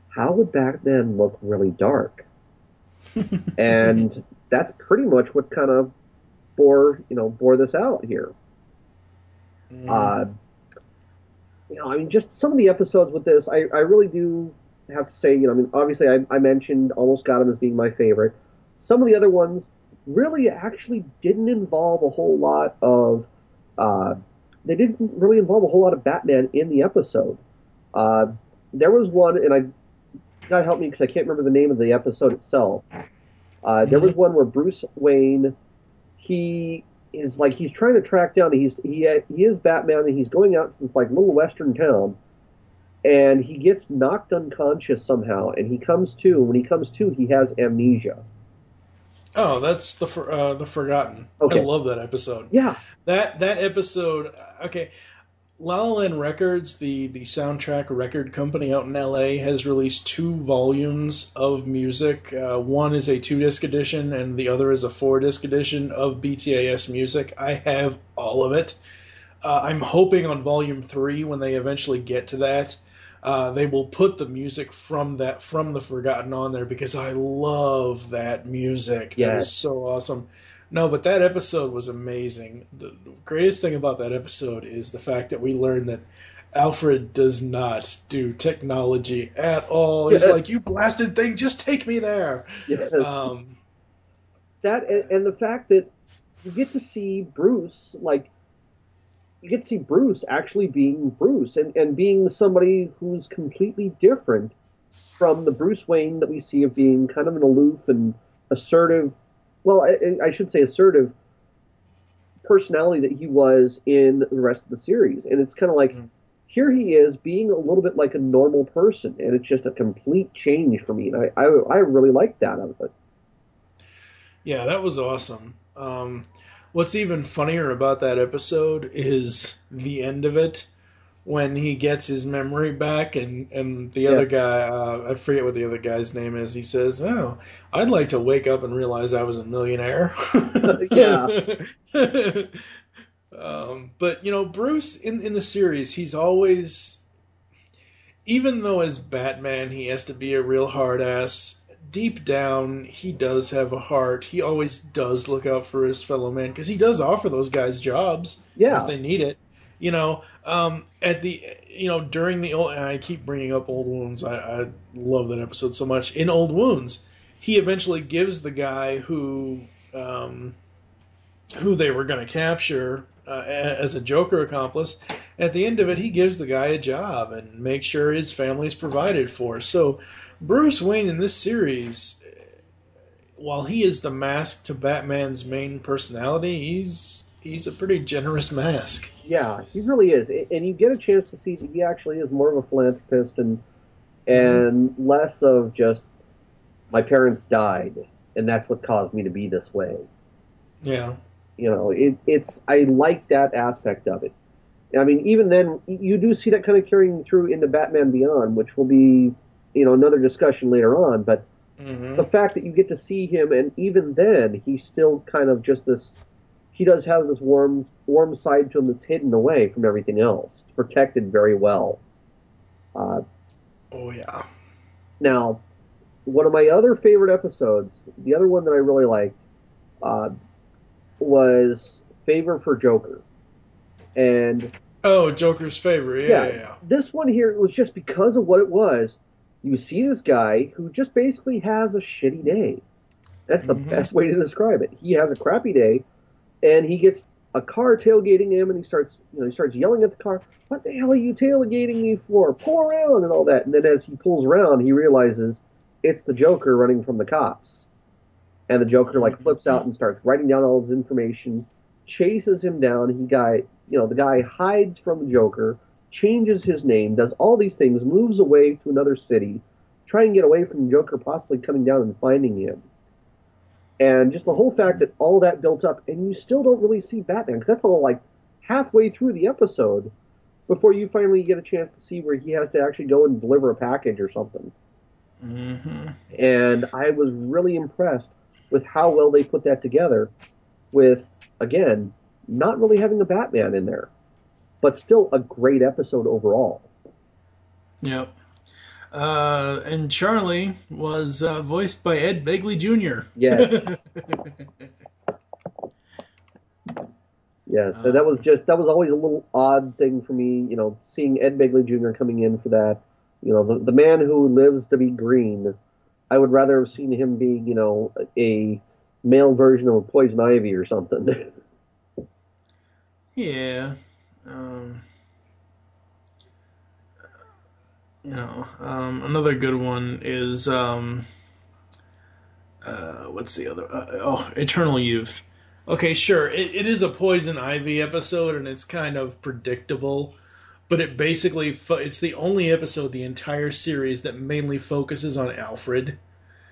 how would that then look really dark? <laughs> and that's pretty much what kind of bore you know bore this out here. Mm. Uh, you know, I mean, just some of the episodes with this, I, I really do have to say, you know, I mean, obviously I, I mentioned Almost Got Him as being my favorite. Some of the other ones really actually didn't involve a whole lot of, uh, they didn't really involve a whole lot of Batman in the episode. Uh, there was one, and I, God help me because I can't remember the name of the episode itself. Uh, there was one where Bruce Wayne, he is like he's trying to track down. He's he he is Batman, and he's going out to this like little western town, and he gets knocked unconscious somehow, and he comes to. When he comes to, he has amnesia. Oh, that's the for, uh, the Forgotten. Okay. I love that episode. Yeah, That that episode. Okay, La La Land Records, the the soundtrack record company out in L.A., has released two volumes of music. Uh, one is a two disc edition, and the other is a four disc edition of BTAS music. I have all of it. Uh, I'm hoping on volume three, when they eventually get to that, uh, they will put the music from that from the Forgotten on there because I love that music. That Yes. is so awesome. No, but that episode was amazing. The the greatest thing about that episode is the fact that we learned that Alfred does not do technology at all. He's Yes. like, "You blasted thing, just take me there." yes. Um, that and, and the fact that you get to see Bruce like you get to see Bruce actually being Bruce and, and being somebody who's completely different from the Bruce Wayne that we see of being kind of an aloof and assertive well I, I should say assertive personality that he was in the rest of the series and it's kind of like Mhm. here he is being a little bit like a normal person and it's just a complete change for me and I, I, I really like that out of it Yeah, that was awesome. Um, what's even funnier about that episode is the end of it when he gets his memory back and, and the Yeah. other guy, uh, I forget what the other guy's name is, he says, Oh, I'd like to wake up and realize I was a millionaire. <laughs> Yeah. <laughs> um, but, you know, Bruce in, in the series, he's always, even though as Batman he has to be a real hard ass, deep down he does have a heart. He always does look out for his fellow man because he does offer those guys jobs yeah if they need it. You know, um, at the you know during the old, and I keep bringing up old wounds. I, I love that episode so much. In old wounds, he eventually gives the guy who um, who they were going to capture uh, as a Joker accomplice. At the end of it, he gives the guy a job and makes sure his family's provided for. So Bruce Wayne in this series, while he is the mask to Batman's main personality, he's he's a pretty generous mask. Yeah, he really is, and you get a chance to see that he actually is more of a philanthropist and and mm-hmm. less of just my parents died and that's what caused me to be this way. Yeah. You know, it, it's I like that aspect of it. I mean, even then, you do see that kind of carrying through into Batman Beyond, which will be, you know, another discussion later on. But hmm the fact that you get to see him, and even then, he's still kind of just this. He does have this warm, warm side to him that's hidden away from everything else. It's protected very well. Uh, Oh yeah. now, one of my other favorite episodes, the other one that I really liked, uh, was Favor for Joker, and Oh, Joker's favor. Yeah, yeah. yeah. this one here was just because of what it was. You see this guy who just basically has a shitty day. That's the Mhm. best way to describe it. He has a crappy day, and he gets a car tailgating him, and he starts, you know, he starts yelling at the car, "What the hell are you tailgating me for? Pull around!" and all that. And then as he pulls around, he realizes it's the Joker running from the cops, and the Joker like flips out and starts writing down all his information, chases him down. He guy, you know, the guy hides from the Joker changes his name, does all these things, moves away to another city, try and get away from the Joker possibly coming down and finding him. And just the whole fact that all that built up, and you still don't really see Batman, because that's all like halfway through the episode before you finally get a chance to see where he has to actually go and deliver a package or something. hmm and I was really impressed with how well they put that together. With again, not really having a Batman in there, but still a great episode overall. Yep. Uh, and Charlie was uh, voiced by Ed Begley Jr. Yes, <laughs> yes. So that was just that was always a little odd thing for me. You know, seeing Ed Begley Jr. coming in for that. You know, the, the man who lives to be green. I would rather have seen him being, you know, a male version of Poison Ivy or something. <laughs> Yeah. Um, you know, um, another good one is um, uh, what's the other? Uh, oh, Eternal Youth. Okay, sure. It, it is a Poison Ivy episode, and it's kind of predictable. But it basically fo- it's the only episode the entire series that mainly focuses on Alfred,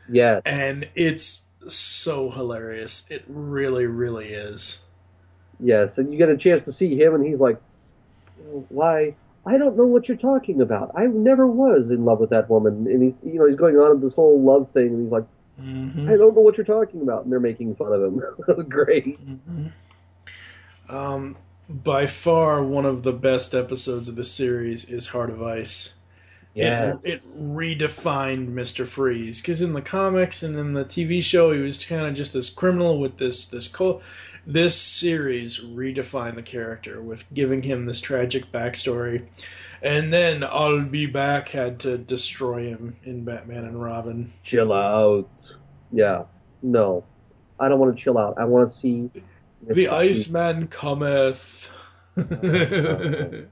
Yeah, and it's so hilarious. It really, really is. Yes, and you get a chance to see him, and he's like, "Why? I don't know what you're talking about. I never was in love with that woman." And he's, you know, he's going on this whole love thing, and he's like, hmm "I don't know what you're talking about," and they're making fun of him. <laughs> That was great. Um, by far, one of the best episodes of the series is Heart of Ice. Yes. It, it redefined Mister Freeze because in the comics and in the TV show, he was kind of just this criminal with this this cult. This series redefined the character with giving him this tragic backstory, and then I'll be back had to destroy him in Batman and Robin. Chill out. Yeah. No, I don't want to chill out. I want to see The Iceman cometh. <laughs> the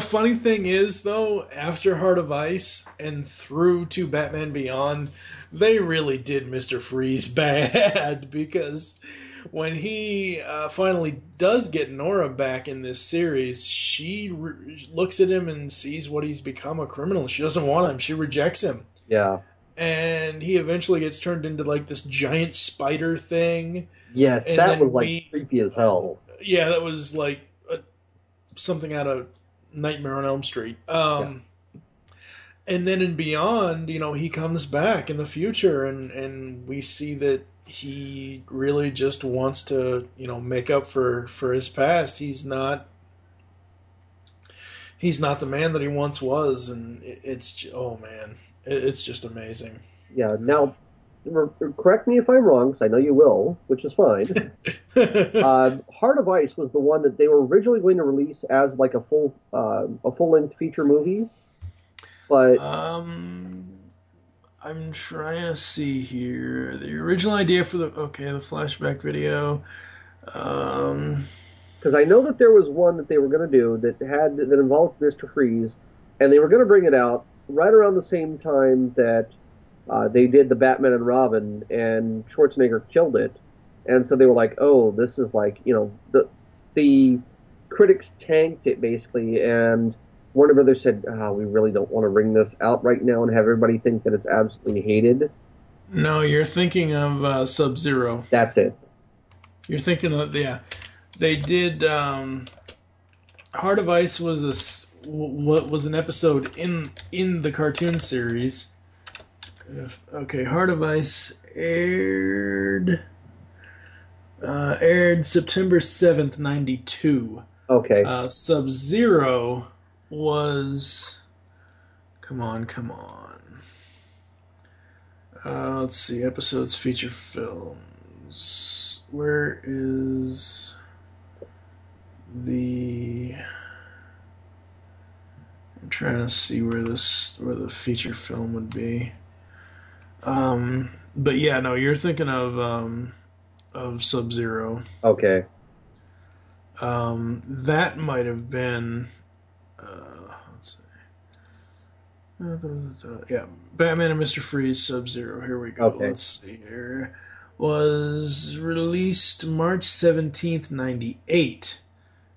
funny thing is, though, after Heart of Ice and through to Batman Beyond, they really did Mr. Freeze <laughs> bad because when he uh, finally does get Nora back in this series, she re- looks at him and sees what he's become a criminal. She doesn't want him, she rejects him. Yeah. And he eventually gets turned into like this giant spider thing. Yes, And that was like we- creepy as hell. yeah, that was like a, something out of Nightmare on Elm Street. Um, And then in Beyond, you know, he comes back in the future, and and we see that he really just wants to, you know, make up for for his past. He's not. He's not the man that he once was, and it, it's oh man, it, it's just amazing. Yeah. Now, correct me if I'm wrong, because I know you will, which is fine. <laughs> uh, Heart of Ice was the one that they were originally going to release as like a full uh, a full length feature movie, but Um, I'm trying to see here. The original idea for the okay, the flashback video. Um, because I know that there was one that they were going to do that had that involved Mister Freeze, and they were going to bring it out right around the same time that uh, they did the Batman and Robin, and Schwarzenegger killed it, and so they were like, "Oh, this is like you know the the critics tanked it basically," and Warner Brothers said, ah, "We really don't want to bring this out right now and have everybody think that it's absolutely hated." no, you're thinking of uh, Sub Zero. That's it. You're thinking of yeah. They did. Um, Heart of Ice was a what was an episode in in the cartoon series. If- Okay, Heart of Ice aired uh, aired September seventh, ninety two. Okay. Uh, Sub Zero was. Come on, come on. Uh, let's see. Episodes, feature films. Where is the? I'm trying to see where this where the feature film would be. Um, but yeah, no, you're thinking of um, of Sub Zero. okay. Um, that might have been. Uh, let's see. Uh. Yeah, Batman and Mister Freeze, Sub Zero. Here we go. Okay. Let's see here. Was released March seventeenth, ninety eight.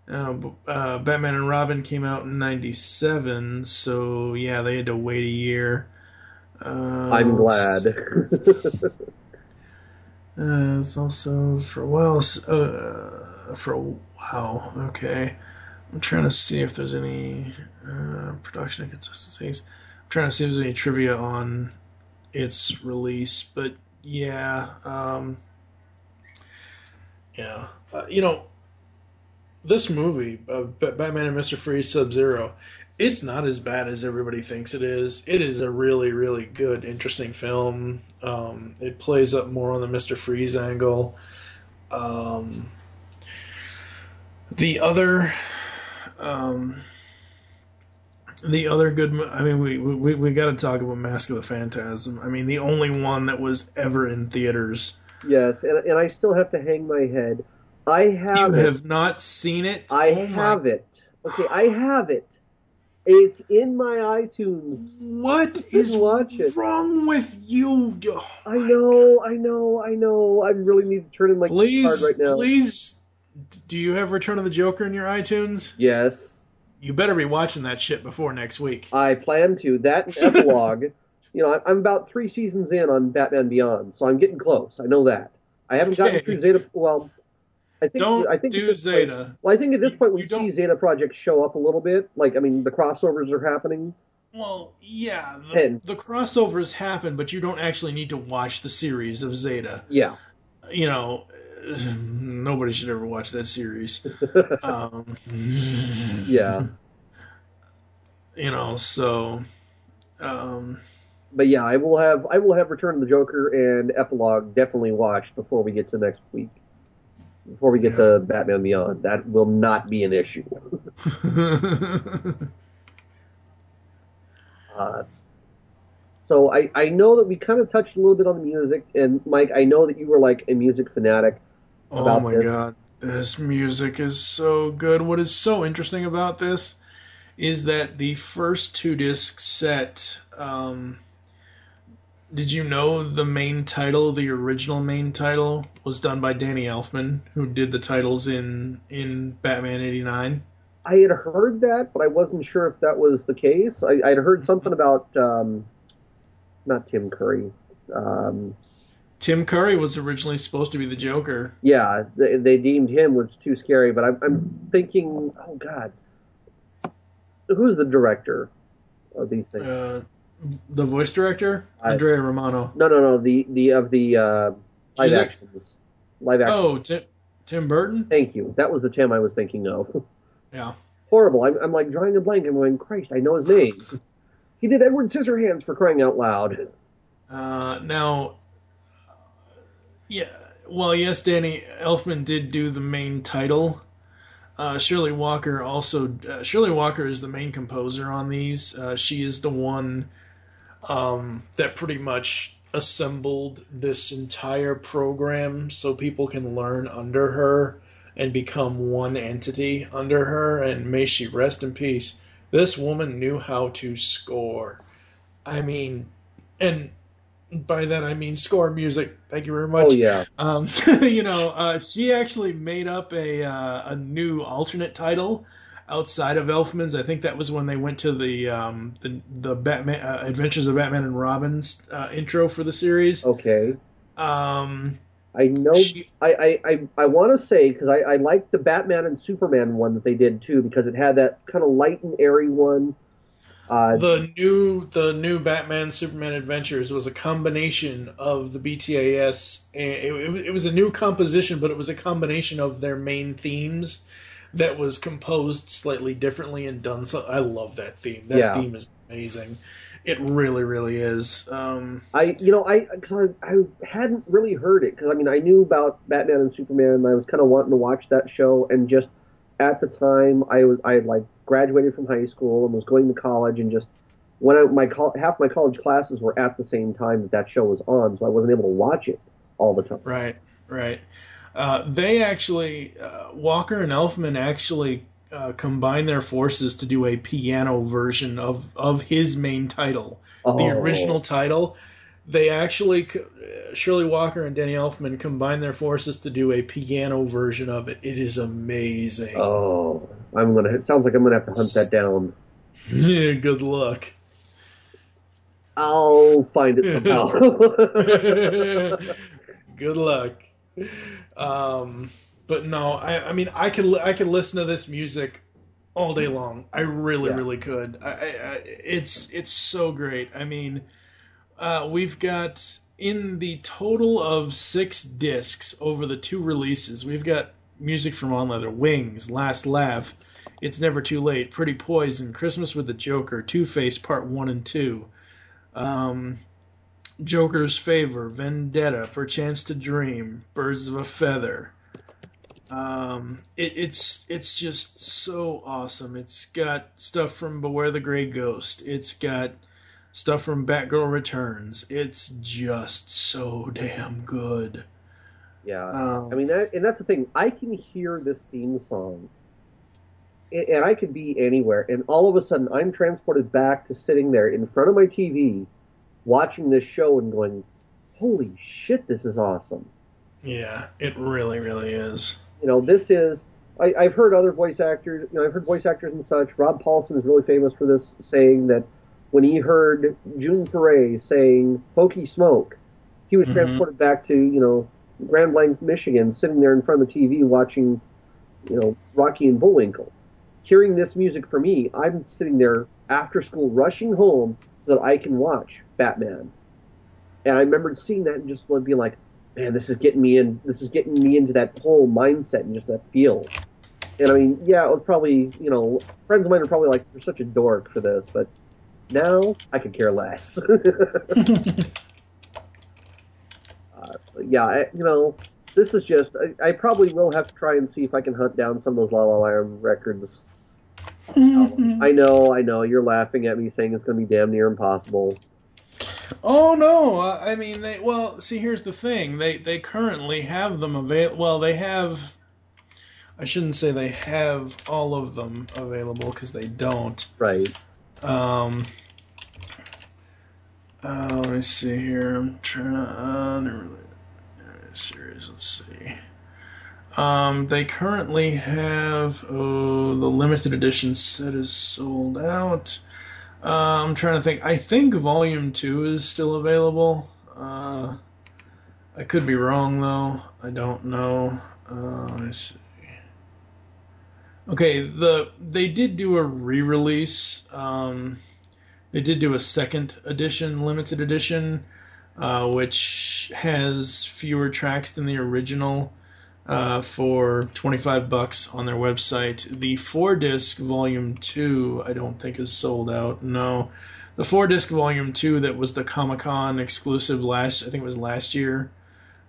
Uh, uh, Batman and Robin came out in '97, so yeah, they had to wait a year. Uh, I'm glad. <laughs> uh, it's also for a while. Uh, for a while. Okay. I'm trying to see if there's any uh, production inconsistencies. I'm trying to see if there's any trivia on its release. But yeah, um, yeah, uh, you know, this movie, uh, Batman and Mister Freeze, Sub Zero, it's not as bad as everybody thinks it is. It is a really, really good, interesting film. Um, it plays up more on the Mister Freeze angle. Um, the other, um, the other good, I mean, we we we got to talk about Mask of the Phantasm. I mean, the only one that was ever in theaters. Yes, and, and I still have to hang my head. I have you it. have not seen it. I Oh my- have it. Okay, I have it. It's in my iTunes. What is Didn't is watch it. wrong with you? Oh, I know, I know, I know. I really need to turn in my card right now. please. Do you have Return of the Joker in your iTunes? Yes, You better be watching that shit before next week. I plan to. That <laughs> epilogue. you know, I'm about three seasons in on Batman Beyond, so I'm getting close. I know that. I haven't gotten through Zeta. Well, I think Don't I think do this point- Zeta. well, I think at this You- point we you see don't- Zeta projects show up a little bit. Like, I mean, the crossovers are happening. Well, yeah, the, the crossovers happen, but you don't actually need to watch the series of Zeta. Yeah, You know, <laughs> nobody should ever watch that series. <laughs> Um, yeah. <laughs> You know, so. Um, But yeah, I will have I will have Return of the Joker and epilogue definitely watched before we get to next week. Before we get to Batman Beyond, that will not be an issue. Uh, so I, I know that we kind of touched a little bit on the music, and Mike, I know that you were like a music fanatic. Oh my this. god, this music is so good. What is so interesting about this is that the first two disc set. Um, did you know the main title, the original main title, was done by Danny Elfman, who did the titles in in Batman '89? I had heard that, but I wasn't sure if that was the case. I, I'd heard something about um, not Tim Curry. Um, Tim Curry was originally supposed to be the Joker. yeah, they, they deemed him was too scary. But I'm, I'm thinking, oh God, who's the director of these things? Uh, the voice director, I- Andrea Romano. No, no, no. The the of the uh, live Music? actions, live action. Oh, Tim, Tim Burton. Thank you. That was the Tim I was thinking of. <laughs> Yeah. Horrible. I'm, I'm like drawing a blank. I'm going, Christ, I know his name. <laughs> he did Edward Scissorhands for crying out loud. Uh, now, yeah, well, yes, Danny Elfman did do the main title. Uh, Shirley Walker also. Uh, Shirley Walker is the main composer on these. Uh, she is the one um, that pretty much assembled this entire program so people can learn under her and become one entity under her. And may she rest in peace. This woman knew how to score. I mean, and by that I mean score music. Thank you very much. Oh yeah. Um, <laughs> you know, uh, she actually made up a uh, a new alternate title outside of Elfman's. I think that was when they went to the um, the the Batman uh, Adventures of Batman and Robin's uh, intro for the series. Okay. Um, I know. she, I I, I, I want to say because I, I liked the Batman and Superman one that they did too because it had that kind of light and airy one. Uh, the new the new Batman Superman Adventures was a combination of the BTAS. And it, it, it was a new composition, but it was a combination of their main themes that was composed slightly differently and done. So I love that theme. That Yeah. theme is amazing. It really, really is. Um, I you know I because I, I hadn't really heard it because I mean I knew about Batman and Superman and I was kind of wanting to watch that show and just at the time I was I had like graduated from high school and was going to college and just when I, my half my college classes were at the same time that that show was on so I wasn't able to watch it all the time. Right, right. Uh, they actually, uh, Walker and Elfman actually uh, combined their forces to do a piano version of, of his main title, the Oh. original title. They actually, Shirley Walker and Danny Elfman combined their forces to do a piano version of it. It is amazing. Oh, I'm gonna. It sounds like I'm gonna have to hunt that down. Yeah, Good luck. I'll find it somehow. <laughs> Good luck. Um, but no, I, I mean, I could I could listen to this music all day long. I really, Yeah. really could. I, I, it's it's so great. I mean, Uh, we've got in the total of six discs over the two releases. We've got music from On Leather, Wings, Last Laugh, It's Never Too Late, Pretty Poison, Christmas with the Joker, Two Face Part One and Two, um, Joker's Favor, Vendetta, Perchance to Dream, Birds of a Feather. Um, it, it's it's just so awesome. It's got stuff from Beware the Grey Ghost. It's got stuff from Batgirl Returns. It's just so damn good. Yeah, Um, I mean, that, and that's the thing. I can hear this theme song, and I could be anywhere, and all of a sudden, I'm transported back to sitting there in front of my TV, watching this show, and going, "Holy shit, this is awesome!" yeah, it really, really is. You know, this is. I, I've heard other voice actors. You know, I've heard voice actors and such. Rob Paulsen is really famous for this, saying that when he heard June Foray saying "Hokey Smoke," he was Mhm. transported back to you know Grand Blanc, Michigan, sitting there in front of the TV watching, you know, Rocky and Bullwinkle. Hearing this music for me, I'm sitting there after school, rushing home so that I can watch Batman. And I remember seeing that and just being like, man, this is getting me in. This is getting me into that whole mindset and just that feel. And I mean, yeah, it was probably you know friends of mine are probably like, you're such a dork for this, but now I could care less. <laughs> <laughs> uh, yeah, I, you know, this is just. I, I probably will have to try and see if I can hunt down some of those La La Land records. I know, I know. You're laughing at me saying it's going to be damn near impossible. Oh no! I mean, they well. See, here's the thing. They they currently have them available. Well, they have. I shouldn't say they have all of them available because they don't. Right. Um. Uh, let me see here. I'm trying to. Uh, series. Let's see. Um, they currently have. Oh, the limited edition set is sold out. Uh, I'm trying to think. I think Volume Two is still available. Uh, I could be wrong though. I don't know. Uh, let me see. Okay, the they did do a re-release. Um, they did do a second edition, limited edition, uh, which has fewer tracks than the original. Uh, for 25 bucks on their website. The four disc volume 2, I don't think is sold out. No. The four disc volume 2 that was the Comic Con exclusive last, I think it was last year,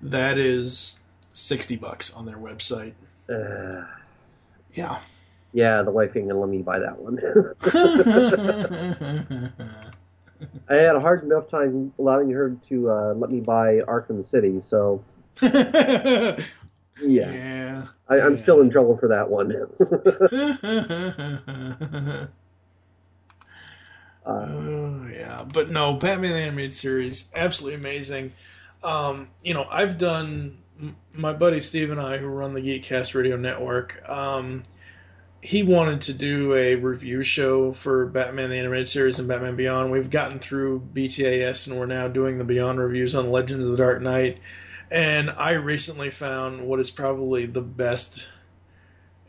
that is 60 bucks on their website. Uh, Yeah. Yeah, the wife ain't gonna let me buy that one. <laughs> <laughs> I had a hard enough time allowing her to uh, let me buy Arkham City, so <laughs> yeah. yeah, I, I'm still in trouble for that one. uh, Oh yeah, but no, Batman the Animated Series, absolutely amazing. Um, you know, I've done my buddy Steve and I, who run the Geekcast Radio Network. Um, he wanted to do a review show for Batman the Animated Series and Batman Beyond. We've gotten through BTAS and we're now doing the Beyond reviews on Legends of the Dark Knight. And I recently found what is probably the best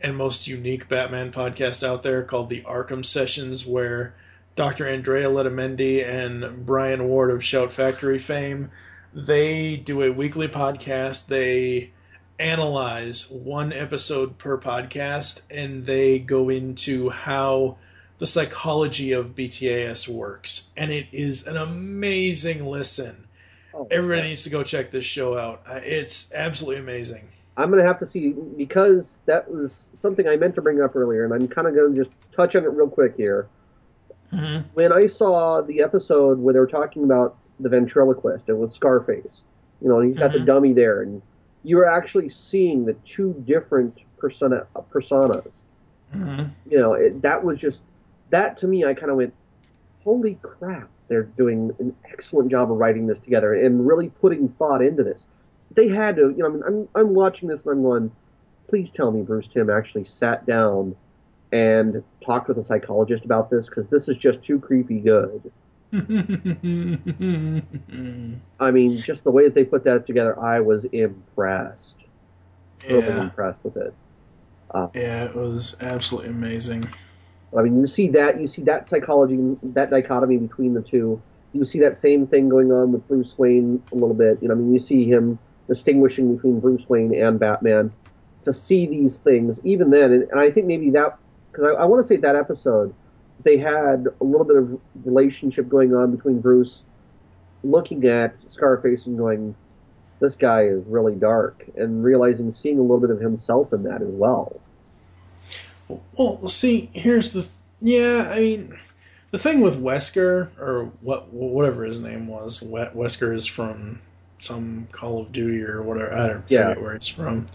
and most unique Batman podcast out there called the Arkham Sessions, where Dr. Andrea Letamendi and Brian Ward of Shout Factory fame, they do a weekly podcast. They analyze one episode per podcast and they go into how the psychology of BTAS works. And it is an amazing listen. oh, Everybody needs to go check this show out. It's absolutely amazing. I'm gonna have to see because that was something I meant to bring up earlier, and I'm kind of gonna just touch on it real quick here. Mm-hmm. When I saw the episode where they were talking about the ventriloquist and with Scarface, you know, he's got the Mhm. dummy there, and you are actually seeing the two different persona personas. Mm-hmm. you know, it, that was just that to me. I kind of went, "Holy crap!" They're doing an excellent job of writing this together and really putting thought into this. They had to, you know, I mean, I'm I'm watching this and I'm going, "Please tell me Bruce Timm actually sat down and talked with a psychologist about this because this is just too creepy good." I mean, just the way that they put that together, I was impressed. Really yeah, impressed with it. Uh, yeah, it was absolutely amazing. I mean, you see that you see that psychology, that dichotomy between the two, you see that same thing going on with Bruce Wayne a little bit. You know, I mean, you see him distinguishing between Bruce Wayne and Batman. To see these things, even then, and, and I think maybe that because I, I want to say that episode they had a little bit of relationship going on between Bruce looking at Scarface and going, "This guy is really dark," and realizing, seeing a little bit of himself in that as well. Well, see, here's the yeah. I mean, the thing with Wesker or what whatever his name was, Wesker is from some Call of Duty or whatever. I don't Yeah. forget where it's from.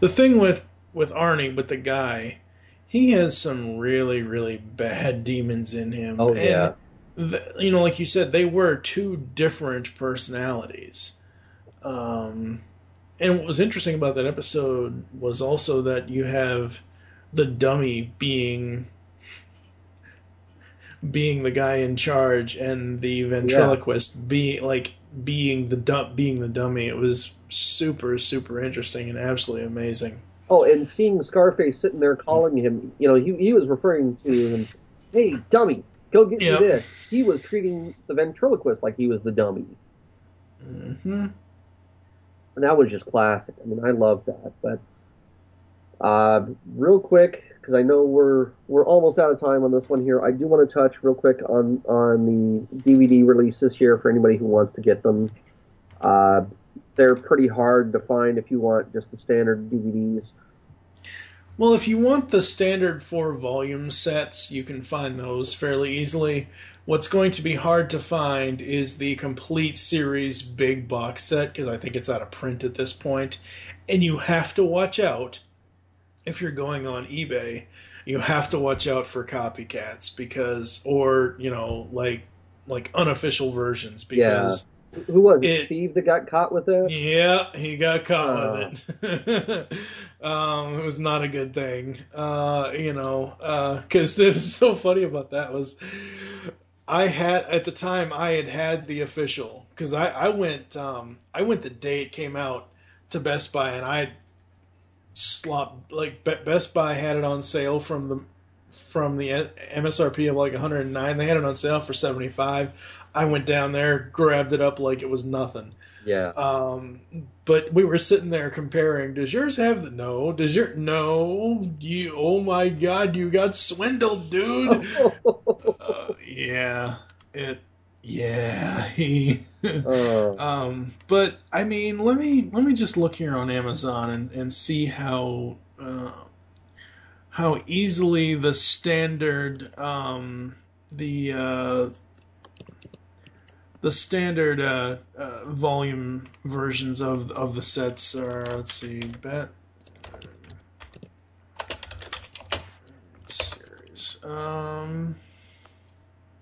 The thing with with Arnie, with the guy, he has some really really bad <laughs> demons in him. Oh, And yeah. the, you know, like you said, they were two different personalities. Um, and what was interesting about that episode was also that you have the dummy being <laughs> being the guy in charge and the ventriloquist being like being the du- being the dummy. It was super super interesting and absolutely amazing. Oh, and seeing Scarface sitting there calling him, you know, he, he was referring to him, hey, dummy, go get Yep. me this. He was treating the ventriloquist like he was the dummy. hmm And that was just classic. I mean, I love that. But uh, real quick, because I know we're we're almost out of time on this one here, I do want to touch real quick on, on the DVD releases here for anybody who wants to get them. Uh, they're pretty hard to find if you want just the standard DVDs. Well, if you want the standard four volume sets, you can find those fairly easily. What's going to be hard to find is the complete series big box set because I think it's out of print at this point. And you have to watch out if you're going on eBay. You have to watch out for copycats because, or you know, like like unofficial versions because Who was it? It- Steve that got caught with it? yeah, he got caught Oh. with it. <laughs> um, it was not a good thing. Uh, you know, because it was so funny about that was I had at the time I had had the official because I I went um I went the day it came out to Best Buy and I slop like Best Buy had it on sale from the from the MSRP of like 109. They had it on sale for 75. I went down there, grabbed it up like it was nothing. Yeah. Um, but we were sitting there comparing. Does yours have the no? Does your no? You oh my god, you got swindled, dude. <laughs> uh, yeah, it. Yeah. <laughs> Uh, um, but I mean, let me let me just look here on Amazon and and see how uh, how easily the standard um the uh the standard uh, uh, volume versions of of the sets are. Let's see, bet series. Um,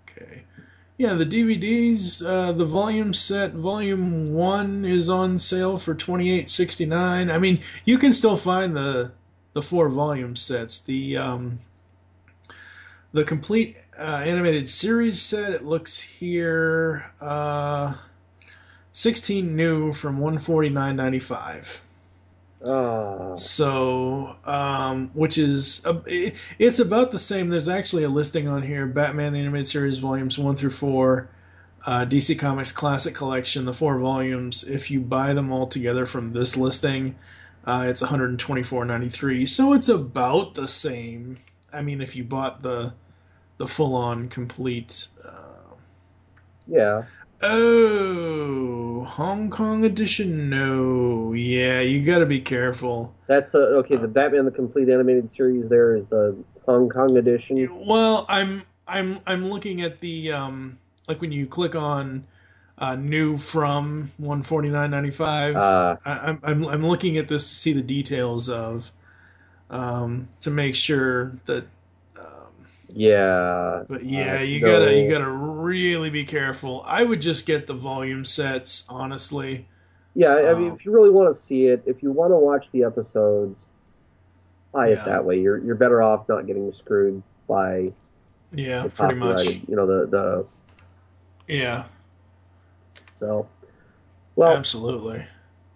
okay, yeah, the DVDs. Uh, the volume set, volume one, is on sale for twenty eight sixty nine. I mean, you can still find the the four volume sets. The um, the complete uh, animated series set. It looks here, uh, sixteen new from one forty nine ninety five. uh, So, um, which is uh, it, it's about the same. There's actually a listing on here: Batman the Animated Series volumes one through four, uh, DC Comics Classic Collection, the four volumes. If you buy them all together from this listing, uh, it's 124.93. So it's about the same. I mean, if you bought the the full on complete. Uh, yeah. oh, Hong Kong edition? No. Yeah, you got to be careful. That's the okay. The Batman the Complete Animated Series. There is the Hong Kong edition. Well, I'm I'm I'm looking at the um like when you click on uh, new from 149.95. Uh, I'm I'm I'm looking at this to see the details of um to make sure that. Yeah. but yeah, Uh, you so- gotta you gotta really be careful. I would just get the volume sets, honestly. Yeah. I mean, Um, if you really want to see it, if you want to watch the episodes, buy it that way. You're you're better off not getting screwed by Yeah, pretty much. You know the the Yeah, so. Well, absolutely.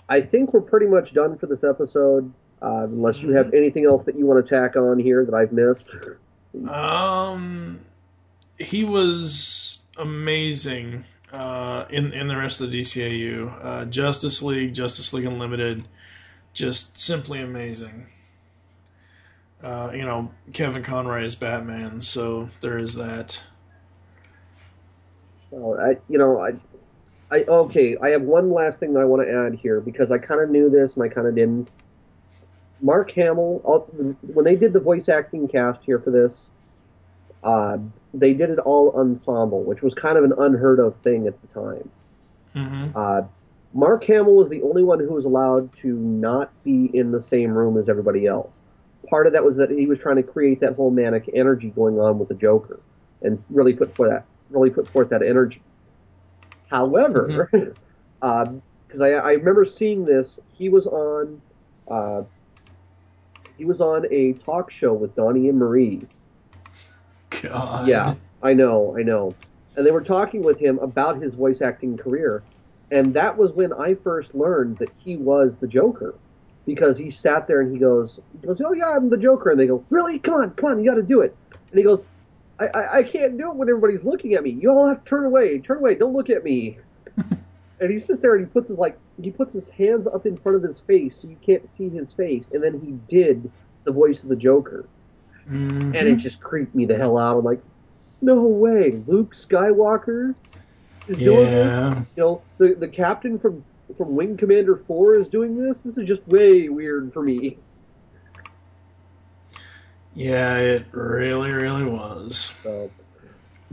I think we're pretty much done for this episode. Uh, unless you Mm-hmm. have anything else that you want to tack on here that I've missed. Um, he was amazing uh, in in the rest of the DCAU. Uh, Justice League, Justice League Unlimited, just simply amazing. Uh, you know, Kevin Conroy is Batman, so there is that. Well, I, you know, I, I okay. I have one last thing that I want to add here because I kind of knew this and I kind of didn't. Mark Hamill, all, when they did the voice acting cast here for this, uh, they did it all ensemble, which was kind of an unheard of thing at the time. Mm-hmm. Uh, Mark Hamill was the only one who was allowed to not be in the same room as everybody else. Part of that was that he was trying to create that whole manic energy going on with the Joker, and really put forth that really put forth that energy. However, <laughs> because I, I remember seeing this, he was on uh, he was on a talk show with Donnie and Marie, God. yeah, I know, I know. And they were talking with him about his voice acting career, and that was when I first learned that he was the Joker, because he sat there and he goes, he goes, oh yeah, I'm the Joker, and they go, really, come on, come on, you got to do it, and he goes, I, I, I can't do it when everybody's looking at me. You all have to turn away, turn away, don't look at me. <laughs> and he sits there and he puts his like he puts his hands up in front of his face so you can't see his face, and then he did the voice of the Joker Mhm. and it just creeped me the hell out. I'm like, no way, Luke Skywalker is doing this. You know, the the captain from from Wing Commander Four is doing this. This is just way weird for me. Yeah, it really, really was. So,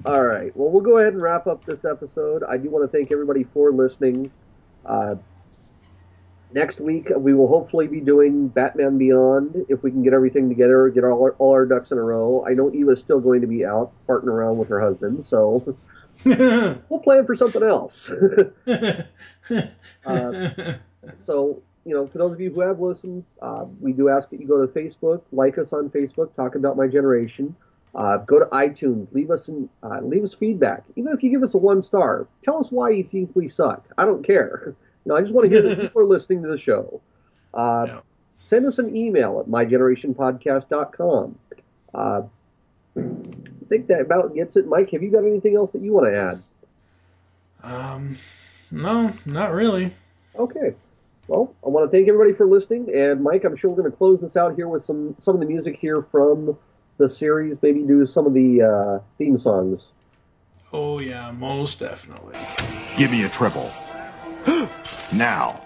all right, well, we'll go ahead and wrap up this episode. I do want to thank everybody for listening. Uh, next week we will hopefully be doing Batman Beyond if we can get everything together, get all our, all our ducks in a row. I know Eva's still going to be out farting around with her husband, so <laughs> we'll plan for something else. <laughs> Uh, so, you know, for those of you who have listened, uh, we do ask that you go to Facebook, like us on Facebook, talk about my generation. Uh, go to iTunes, leave us an, uh, leave us feedback. Even if you give us a one star, tell us why you think we suck. I don't care. You know, I just want to hear that <laughs> people are listening to the show. Uh, Yeah. Send us an email at mygenerationpodcast.com. Uh, I think that about gets it. Mike, have you got anything else that you want to add? um, no, not really. Okay. Well, I want to thank everybody for listening, and Mike, I'm sure we're going to close this out here with some some of the music here from the series. Maybe do some of the uh, theme songs. Oh yeah, most definitely. Give me a triple. <gasps> <gasps> now.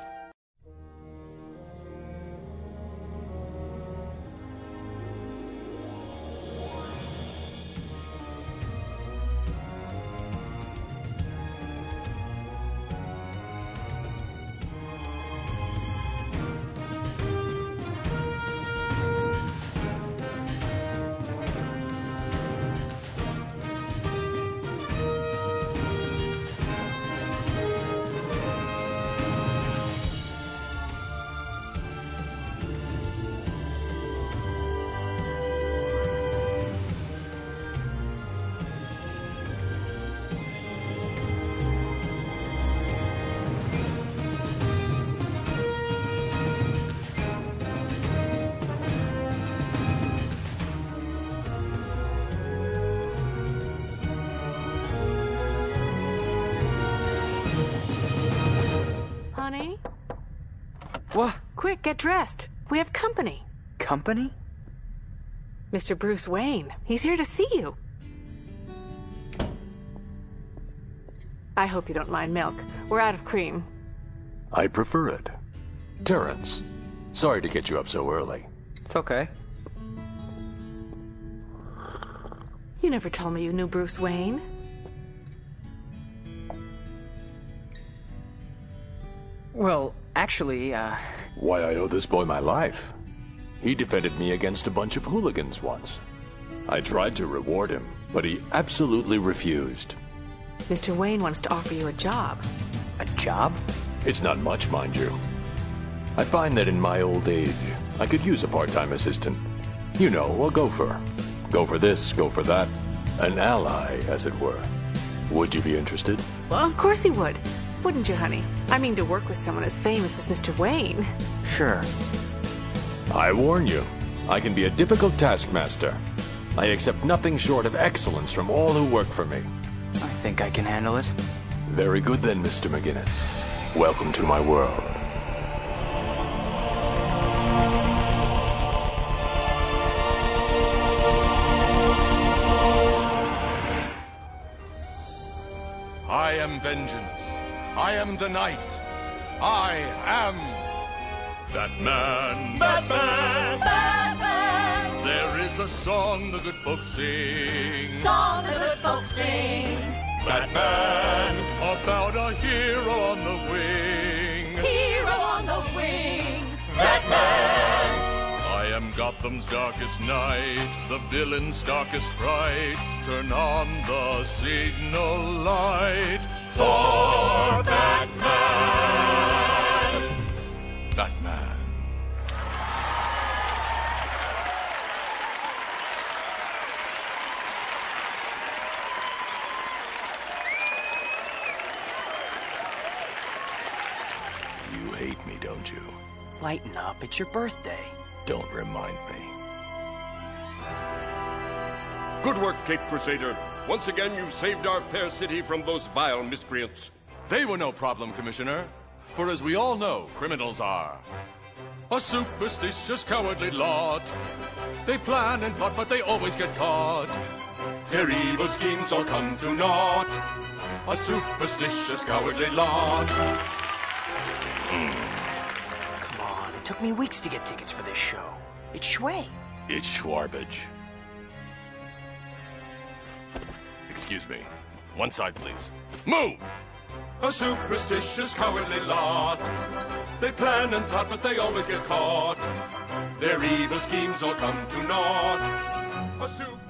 Get dressed. We have company. Company? Mr. Bruce Wayne. He's here to see you. I hope you don't mind milk. We're out of cream. I prefer it. Terrence, sorry to get you up so early. It's okay. You never told me you knew Bruce Wayne. Well, actually, uh, Why, I owe this boy my life. He defended me against a bunch of hooligans once. I tried to reward him, but he absolutely refused. Mr. Wayne wants to offer you a job. a job? It's not much, mind you. I find that in my old age, I could use a part time assistant. You know, a gopher. Go for this, go for that. An ally, as it were. Would you be interested? Well, of course he would. Wouldn't you, honey? I mean, to work with someone as famous as Mr. Wayne. Sure. I warn you, I can be a difficult taskmaster. I accept nothing short of excellence from all who work for me. I think I can handle it. Very good then, Mr. McGinnis. Welcome to my world. I am vengeance. I am the night. I am that Batman. Batman. Batman. There is a song the good folks sing. Song the good folks sing. Batman. About a hero on the wing. Hero on the wing. Batman. I am Gotham's darkest night, the villain's darkest fright. Turn on the signal light for Batman. Batman. You hate me, don't you? Lighten up, it's your birthday. Don't remind me. Good work, Cape Crusader. Once again, you've saved our fair city from those vile miscreants. They were no problem, Commissioner. For as we all know, criminals are a superstitious, cowardly lot. They plan and plot, but they always get caught. Their evil schemes all come to naught. A superstitious, cowardly lot. Come on, it took me weeks to get tickets for this show. It's Shui. It's Schwarbage. Excuse me. One side, please. Move! A superstitious, cowardly lot. They plan and plot, but they always get caught. Their evil schemes all come to naught. A super